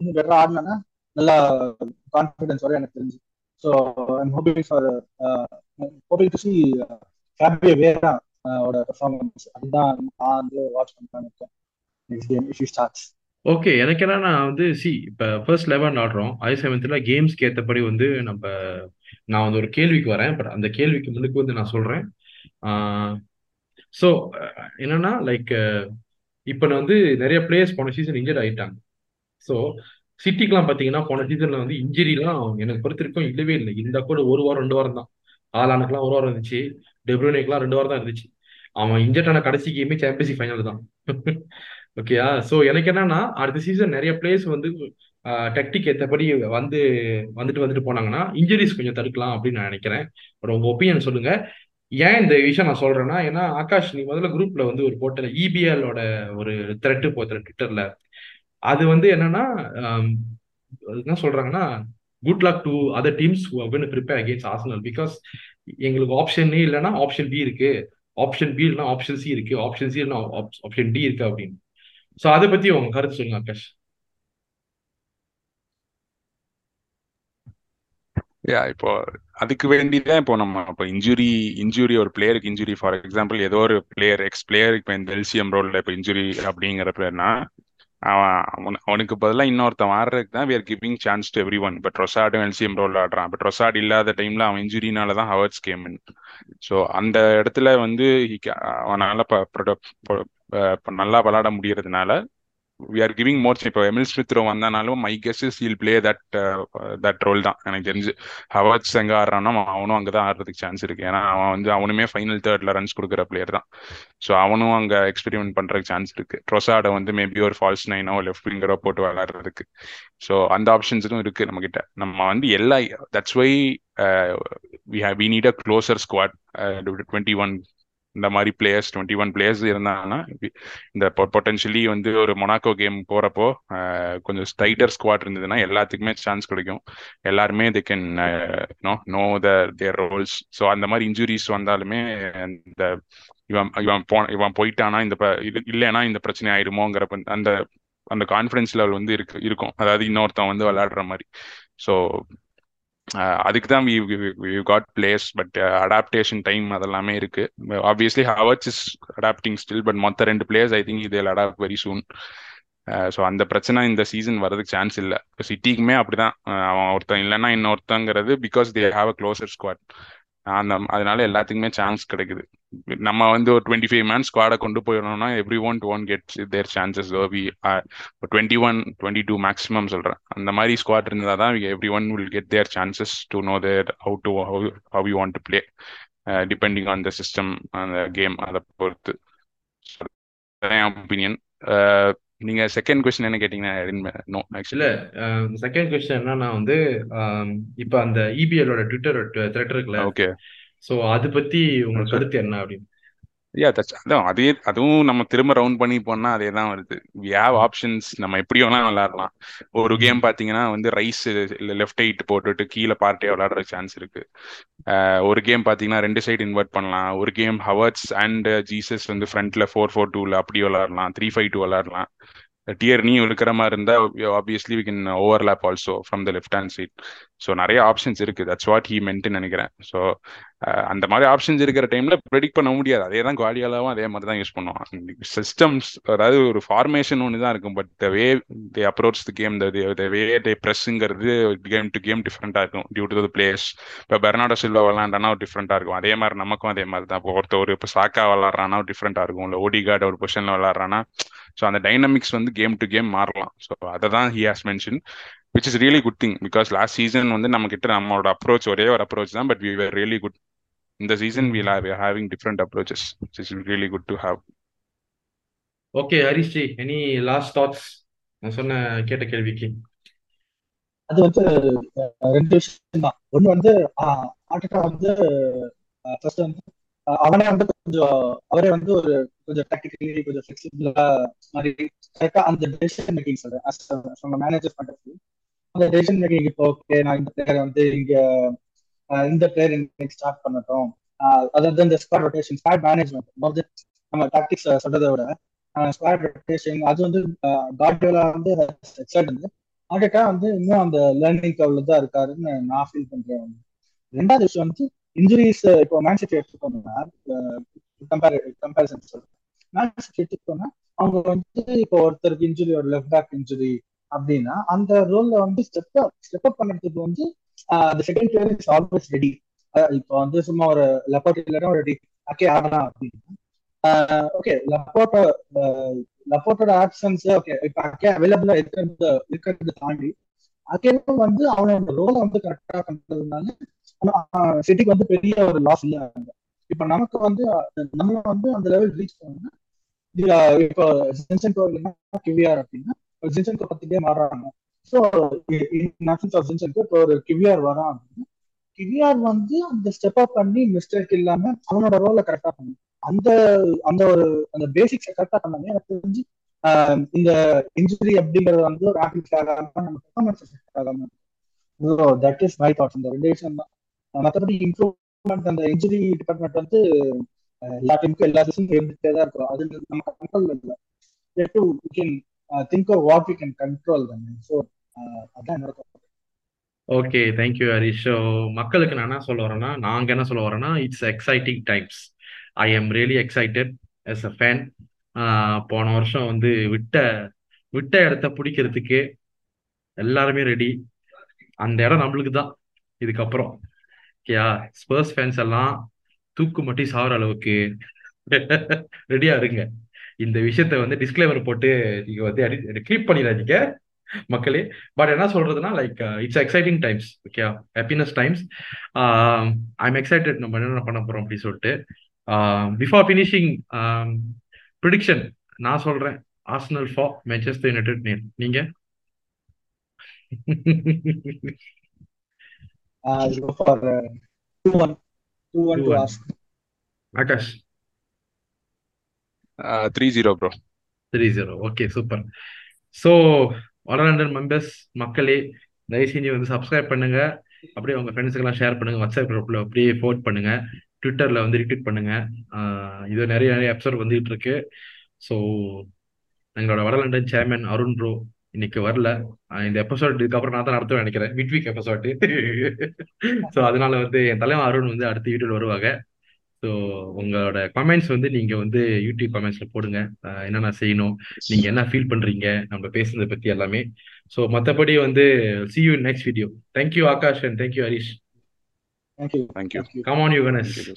இன்னும் பெட்டரா ஆடினா நல்லா கான்ஃபிடன்ஸ் வரும் எனக்கு தெரிஞ்சு. So I'm hoping for hoping to see Fabio Vieira அவரோட பெர்ஃபார்மன்ஸ் அதுதான் நான் வந்து வாட்ச் பண்ணலாம்னு இருக்கேன். Next game if you starts okay எனக்கு என்ன நான் வந்து சி இப்போ ஃபர்ஸ்ட் லெவன் ஆடுறோம். அதே சமயத்தில் கேம்ஸ்க்கு ஏற்றபடி வந்து நம்ம நான் வந்து ஒரு கேள்விக்கு வரேன். பட் அந்த கேள்விக்கு முன்னுக்கு வந்து நான் சொல்கிறேன் ஸோ uh, என்னன்னா லைக் uh, இப்போ நான் வந்து நிறைய பிளேயர்ஸ் போன சீசன் இன்ஜர்ட் ஆகிட்டாங்க ஸோ சிட்டிக்கெலாம் பார்த்தீங்கன்னா போன சீசனில் வந்து இன்ஜுரிலாம் எனக்கு பொறுத்திருக்கும் இல்லவே இல்லை. இந்த கூட ஒரு வாரம் ரெண்டு வாரம் தான். ஆலானுக்குலாம் ஒரு வாரம் இருந்துச்சு. டெப்ரோனிக்குலாம் ரெண்டு வாரம் தான் இருந்துச்சு. அவன் இன்ஜர்ட் ஆன கடைசி கேமே சாம்பியன்ஷிப் ஃபைனல் தான். ஓகேயா ஸோ எனக்கு என்னன்னா அடுத்த சீசன் நிறைய பிளேயர்ஸ் வந்து டெக்டிக் ஏற்றபடி வந்து வந்துட்டு வந்துட்டு போனாங்கன்னா இன்ஜுரிஸ் கொஞ்சம் தடுக்கலாம் அப்படின்னு நான் நினைக்கிறேன். உங்க ஒப்பீனியன் சொல்லுங்க. ஏன் இந்த விஷயம் நான் சொல்றேன்னா ஏன்னா ஆகாஷ் நீ முதல்ல குரூப்ல வந்து ஒரு போட்டல இபிஎலோட ஒரு த்ரெட்டு போத்துற ட்விட்டர்ல அது வந்து என்னன்னா என்ன சொல்றாங்கன்னா good luck to other teams prepare against Arsenal because எங்களுக்கு ஆப்ஷன் இல்லைன்னா ஆப்ஷன் பி இருக்கு. ஆப்ஷன் பி இல்லைன்னா ஆப்ஷன் சி இருக்கு. ஆப்ஷன் சி இல்லைன்னா ஆப்ஷன் டி இருக்கு அப்படின்னு. ஸோ அதை பத்தி உங்க கருத்து சொல்லுங்க ஆகாஷ். யா இப்போ அதுக்கு வேண்டிதான் இப்போ நம்ம இப்போ இன்ஜுரி இன்ஜுரி ஒரு பிளேயருக்கு இன்ஜுரி ஃபார் எக்ஸாம்பிள் ஏதோ ஒரு பிளேயர் எக்ஸ் பிளேயர் இப்போ இந்த எல்சிஎம் ரோல்ல இப்போ இன்ஜுரி அப்படிங்கிற பிளேயர்னா அவன் அவனுக்கு பதிலாக இன்னொருத்தன் ஆடுறதுக்கு தான் we are giving chance to every one இப்போ ட்ரொசாடும் எல்சிஎம் ரோல் ஆடுறான். இப்போ ட்ரொசாட் இல்லாத டைம்ல அவன் இன்ஜுரினால தான் ஹவர்ஸ் கேம் ஸோ அந்த இடத்துல வந்து அவனால நல்லா விளாட முடியறதுனால வி ஆர் கிவிங் மோர் இப்போ Emile Smith Rowe வந்தானாலும் my guess is he'll play that that role தான். எனக்கு தெரிஞ்சு ஹவாஜ் எங்க ஆடுறானோ அவனும் அங்கே தான் ஆடுறதுக்கு சான்ஸ் இருக்கு. ஏன்னா அவன் வந்து அவனுமே ஃபைனல் தேர்ட்ல ரன்ஸ் கொடுக்குற பிளேயர் தான். ஸோ அவனும் அங்கே எக்ஸ்பெரிமெண்ட் பண்றதுக்கு சான்ஸ் இருக்கு. ட்ரொசாட வந்து மேபி ஒரு ஃபால்ஸ் நைனோ லெஃப்ட் விங்கரோ போட்டு விளாடுறதுக்கு ஸோ அந்த ஆப்ஷன்ஸும் இருக்கு நம்ம கிட்ட நம்ம வந்து எல்லா that's why we have we need a closer squad twenty one இந்த மாதிரி பிளேயர்ஸ் டுவெண்ட்டி ஒன் பிளேயர்ஸ் இருந்தாங்கன்னா இந்த பொட்டன்ஷியலி வந்து ஒரு மொனாக்கோ கேம் போறப்போ கொஞ்சம் ஸ்ட்ரைட்டர் ஸ்குவாட் இருந்ததுன்னா எல்லாத்துக்குமே சான்ஸ் கிடைக்கும். எல்லாருமே they can know know the their roles so அந்த மாதிரி இன்ஜுரிஸ் வந்தாலுமே இந்த இவன் இவன் போ இவன் போயிட்டானா இந்த இது இல்லைன்னா இந்த பிரச்சனை ஆயிடுமோங்கிற அந்த அந்த கான்ஃபிடன்ஸ் லெவல் வந்து இருக்கு இருக்கும். அதாவது இன்னொருத்தன் வந்து விளையாடுற மாதிரி. ஸோ அதுக்கு தான் we got players but adaptation time அதெல்லாமே இருக்கு. Obviously Havertz is adapting still but மொத்த ரெண்டு பிளேயர்ஸ் ஐ திங்க் இதில் அடாப்ட் வெரி சூன் ஸோ அந்த பிரச்சனை இந்த சீசன் வரதுக்கு சான்ஸ் இல்லை. இப்போ சிட்டிக்குமே அப்படிதான். அவன் ஒருத்தன் இல்லைன்னா இன்னொருத்தங்கிறது because they have a closer squad அந்த அதனால எல்லாத்துக்குமே சான்ஸ் கிடைக்குது. நம்ம வந்து ஒரு டுவெண்ட்டி ஃபைவ் மேன் ஸ்குவாடை கொண்டு போயிடணும்னா every one to one gets their chances we twenty one twenty two maximum சொல்கிறேன் அந்த மாதிரி ஸ்குவாட் இருந்தால் தான் every one will get their chances to know their how to how you want to play depending on the system அந்த கேம் அதை பொறுத்து. ஒப்பீனியன் நீங்க செகண்ட் கொஸ்டின் என்ன கேட்டீங்கன்னா இல்ல செகண்ட் கொஸ்டின் என்னன்னா வந்து இப்ப அந்த இபிஎலோட ட்விட்டர் த்ரெட் இருக்குல்ல? ஓகே சோ அது பத்தி உங்க கருத்து என்ன அப்படின்னு? யா தட்ஸ் அதான் அதே அதுவும் நம்ம திரும்ப ரவுண்ட் பண்ணி போனா அதே தான் வருது. வி ஹேவ் ஆப்ஷன்ஸ் நம்ம எப்படி வேணாலும் விளையாடலாம் ஒரு கேம் பாத்தீங்கன்னா வந்து ரைஸ் இல்ல லெஃப்ட் ஹைட் போட்டுட்டு கீழே பார்ட்டியா விளையாடுற சான்ஸ் இருக்கு. ஒரு கேம் பாத்தீங்கன்னா ரெண்டு சைடு இன்வெர்ட் பண்ணலாம். ஒரு கேம் ஹவர்ட்ஸ் அண்ட் ஜீசஸ் வந்து ஃப்ரண்ட்ல ஃபோர் ஃபோர் டூல அப்படி விளையாடலாம் த்ரீ ஃபைவ் டூ விளையாடலாம் டியர் நீ இருக்கிற மாதிரி இருந்தா obviously we can overlap also from the left hand side so நிறைய ஆப்ஷன்ஸ் இருக்கு. தட்ஸ் வாட் ஹீ மென்ட்னு நினைக்கிறேன். ஸோ அந்த மாதிரி ஆப்ஷன்ஸ் இருக்கிற டைம்ல ப்ரெடிக்ட் பண்ண முடியாது. அதே தான் குவாலியாலாவும் அதே மாதிரி தான் யூஸ் பண்ணுவோம் சிஸ்டம்ஸ் அதாவது ஒரு ஃபார்மேஷன் ஒன்று தான் இருக்கும். But the way they approach the game the way they ப்ரெஸ்ஸுங்கிறது game to game டிஃப்ரெண்டாக இருக்கும். டியூ டு த பிளேயர்ஸ் இப்போ பெர்னாடோ சில்வா விளாண்டானா ஒரு டிஃப்ரெண்டாக இருக்கும். அதே மாதிரி நமக்கும் அதே மாதிரி தான். இப்போ ஒருத்தர் இப்போ சாக்கா விளாட்றானா ஒரு டிஃப்ரெண்டாக இருக்கும். இல்லை ஓடிகார்டு ஒரு பொசிஷனில் விளாட்றானா ஸோ அந்த டைனமிக்ஸ் வந்து கேம் டு கேம் மாறலாம். ஸோ அதை தான் he has mention which is really good thing because last season வந்து நம்ம கிட்ட நம்மளோட அப்ரோச் ஒரே ஒரு அப்ரோச் தான் but we were really good இந்த season we are having different approaches is really good to have okay Harish ji any last thoughts நான் சொன்ன கேட்ட கேள்விக்கு. அது வந்து ரெண்டு விஷயம் தான் ஒண்ணு வந்து ஆர்டெட்டா வந்து ஃபர்ஸ்ட் வந்து அவனே வந்து கொஞ்சம் அவரே வந்து ஒரு கொஞ்சம் டாக்டிக்கலி கொஞ்சம் ஃபிளெக்சிபிளா மாதிரி கரெக்டா அந்த டெசிஷன் மேக்கிங் சொல்றேன். சொன்ன மேனேஜர் பண்றது. அந்த டெசிஷன் மேக்கிங் இப்போ ஓகே நான் இந்த பிளேயரை வந்து இங்க இந்த பிளேயர் இன்னைக்கு ஸ்டார்ட் பண்ணட்டும். அதாவது இந்த ஸ்குவாட் ரொட்டேஷன் ஸ்குவாட் மேனேஜ்மெண்ட் நம்ம டாக்டிக்ஸ் சொல்றதை விட ஸ்குவாட் ரொட்டேஷன் அது வந்து கார்டியோலா வந்து எக்ஸைட் வந்து ஆர்டெட்டா வந்து இன்னும் அந்த லேர்னிங் கர்வ்ல தான் இருக்காருன்னு நான் ஃபீல் பண்றேன். ரெண்டாவது விஷயம் வந்து இன்ஜுரிஸ் இப்போ மேன் சிட்டி எடுத்துக்கோங்கன்னா கம்பேர் கம்பேரிசன் சொல்றேன். மேன் சிட்டி எடுத்துக்கோன்னா அவங்க வந்து இப்போ ஒருத்தருக்கு இன்ஜுரி ஒரு லெஃப்ட் பேக் இன்ஜுரி அப்படின்னா அந்த ரோல்ல வந்து ஸ்டெப் அப் ஸ்டெப் அப் பண்றதுக்கு வந்து அந்த second player is always ready இப்போ வந்து சும்மா ஒரு லெப்போர்ட் இல்லைன்னா ஒரு ரெடி அக்கே ஆடலாம் அப்படின்னா ஓகே லப்போட்டோ லப்போட்டோட ஆப்ஷன்ஸ் ஓகே இப்ப அக்கே அவைலபிளா இருக்கிறது இருக்கிறது தாண்டி அக்கேவும் வந்து அவனோட ரோலை வந்து கரெக்டா பண்றதுனால சிட்டிக்கு வந்து பெரிய ஒரு லாஸ் இல்ல இப்ப நமக்கு வந்து நம்ம வந்து அந்த லெவல் ரீச் பண்ணா இதுல இப்போ ஜின்சென்கோ இல்லைன்னா கிவிஆர் அப்படின்னா ஜின்சென்கோ பத்து பேர் மாறுறாங்க. ஸோ இன் ஆஃப் ஜின்சென்கோ இப்போ ஒரு கிவிஆர் வரான் அப்படின்னா கிவிஆர் வந்து அந்த ஸ்டெப் அப் பண்ணி மிஸ்டேக் இல்லாம அவனோட ரோல கரெக்டா பண்ணும் அந்த அந்த ஒரு அந்த பேசிக்ஸை கரெக்டா பண்ணாமே எனக்கு தெரிஞ்சு இந்த இன்ஜுரி அப்படிங்கறது வந்து ஒரு ஆக்டிவ் ஆகாம நம்ம பெர்ஃபார்மன்ஸ் ஆகாம. தட் இஸ் மை தாட்ஸ் இந்த ரெண்டு விஷயம் தான். மற்றபடி இம்ப்ரூவ்மெண்ட் அந்த இன்ஜுரி டிபார்ட்மெண்ட் வந்து எல்லா டீமுக்கும் எல்லா சீசனும் இருந்துட்டே தான் இருக்கும். அது நம்ம கண்ட்ரோல் இல்லை. To we can think of what we can control தானே ஸோ அதான் என்னோட ஓகே தேங்க்யூ ஹரிஷ் ஸோ மக்களுக்கு நான் என்ன சொல்ல வரேன்னா நாங்க என்ன சொல்ல வரோன்னா it's exciting times I am really excited as a fan போன வருஷம் வந்து விட்ட விட்ட இடத்த பிடிக்கிறதுக்கு எல்லாருமே ரெடி அந்த இடம் நம்மளுக்கு தான் இதுக்கப்புறம் ஓகேயா? ஸ்பர்ஸ் ஃபேன்ஸ் எல்லாம் தூக்கு மட்டும் சாகுற அளவுக்கு ரெடியா இருங்க. இந்த விஷயத்த வந்து டிஸ்க்ளைமர் போட்டு நீங்க வந்து கிளிப் பண்ணிடாதீங்க மக்களே. பட் என்ன சொல்றதுன்னா like it's exciting times okay happiness times I'm excited நம்ம என்ன பண்ண போறோம் அப்படின்னு சொல்லிட்டு பிஃபோர் ஃபினிஷிங் ப்ரிடிக்ஷன் நான் சொல்றேன். ஆர்சனல் ஃபார் மேன்செஸ்டர் யுனைடெட் நீங்க? Uh, I'll go for uh, 2-1. 2-1 to 2-1. Arsenal. Akash. Three zero bro three zero okay super so வளரண்டர் members மக்களே தயவு செஞ்சு வந்து சப்ஸ்கிரைப் பண்ணுங்க. அப்படியே உங்க ஃப்ரெண்ட்ஸுக்கெல்லாம் ஷேர் பண்ணுங்க. வாட்ஸ்அப் குரூப்ல அப்படியே ஃபோர்ட் பண்ணுங்க. ட்விட்டர்ல வந்து ரிட்வீட் பண்ணுங்க. இது நிறைய நிறைய எபிசோட் வந்துகிட்டு இருக்கு. ஸோ எங்களோட வடலண்டன் சேர்மன் அருண் ப்ரோ இன்னைக்கு வரல. இந்த எபிசோட் இதுக்கப்புறம் நான் தான் நடத்துவேன் நினைக்கிறேன். மிட் வீக் எபிசோட் ஸோ அதனால வந்து என் தலைவன் அருண் வந்து அடுத்த வீடியோல வருவாங்க. ஸோ உங்களோட கமெண்ட்ஸ் வந்து நீங்க வந்து யூடியூப் கமெண்ட்ஸ்ல போடுங்க. என்னென்ன செய்யணும்? நீங்க என்ன ஃபீல் பண்றீங்க? நம்ம பேசுனதை பத்தி எல்லாமே. ஸோ மற்றபடி வந்து see you next video thank you Akash and thank you Harish Thank you. Thank you Thank you. Come on you Ganesh thank you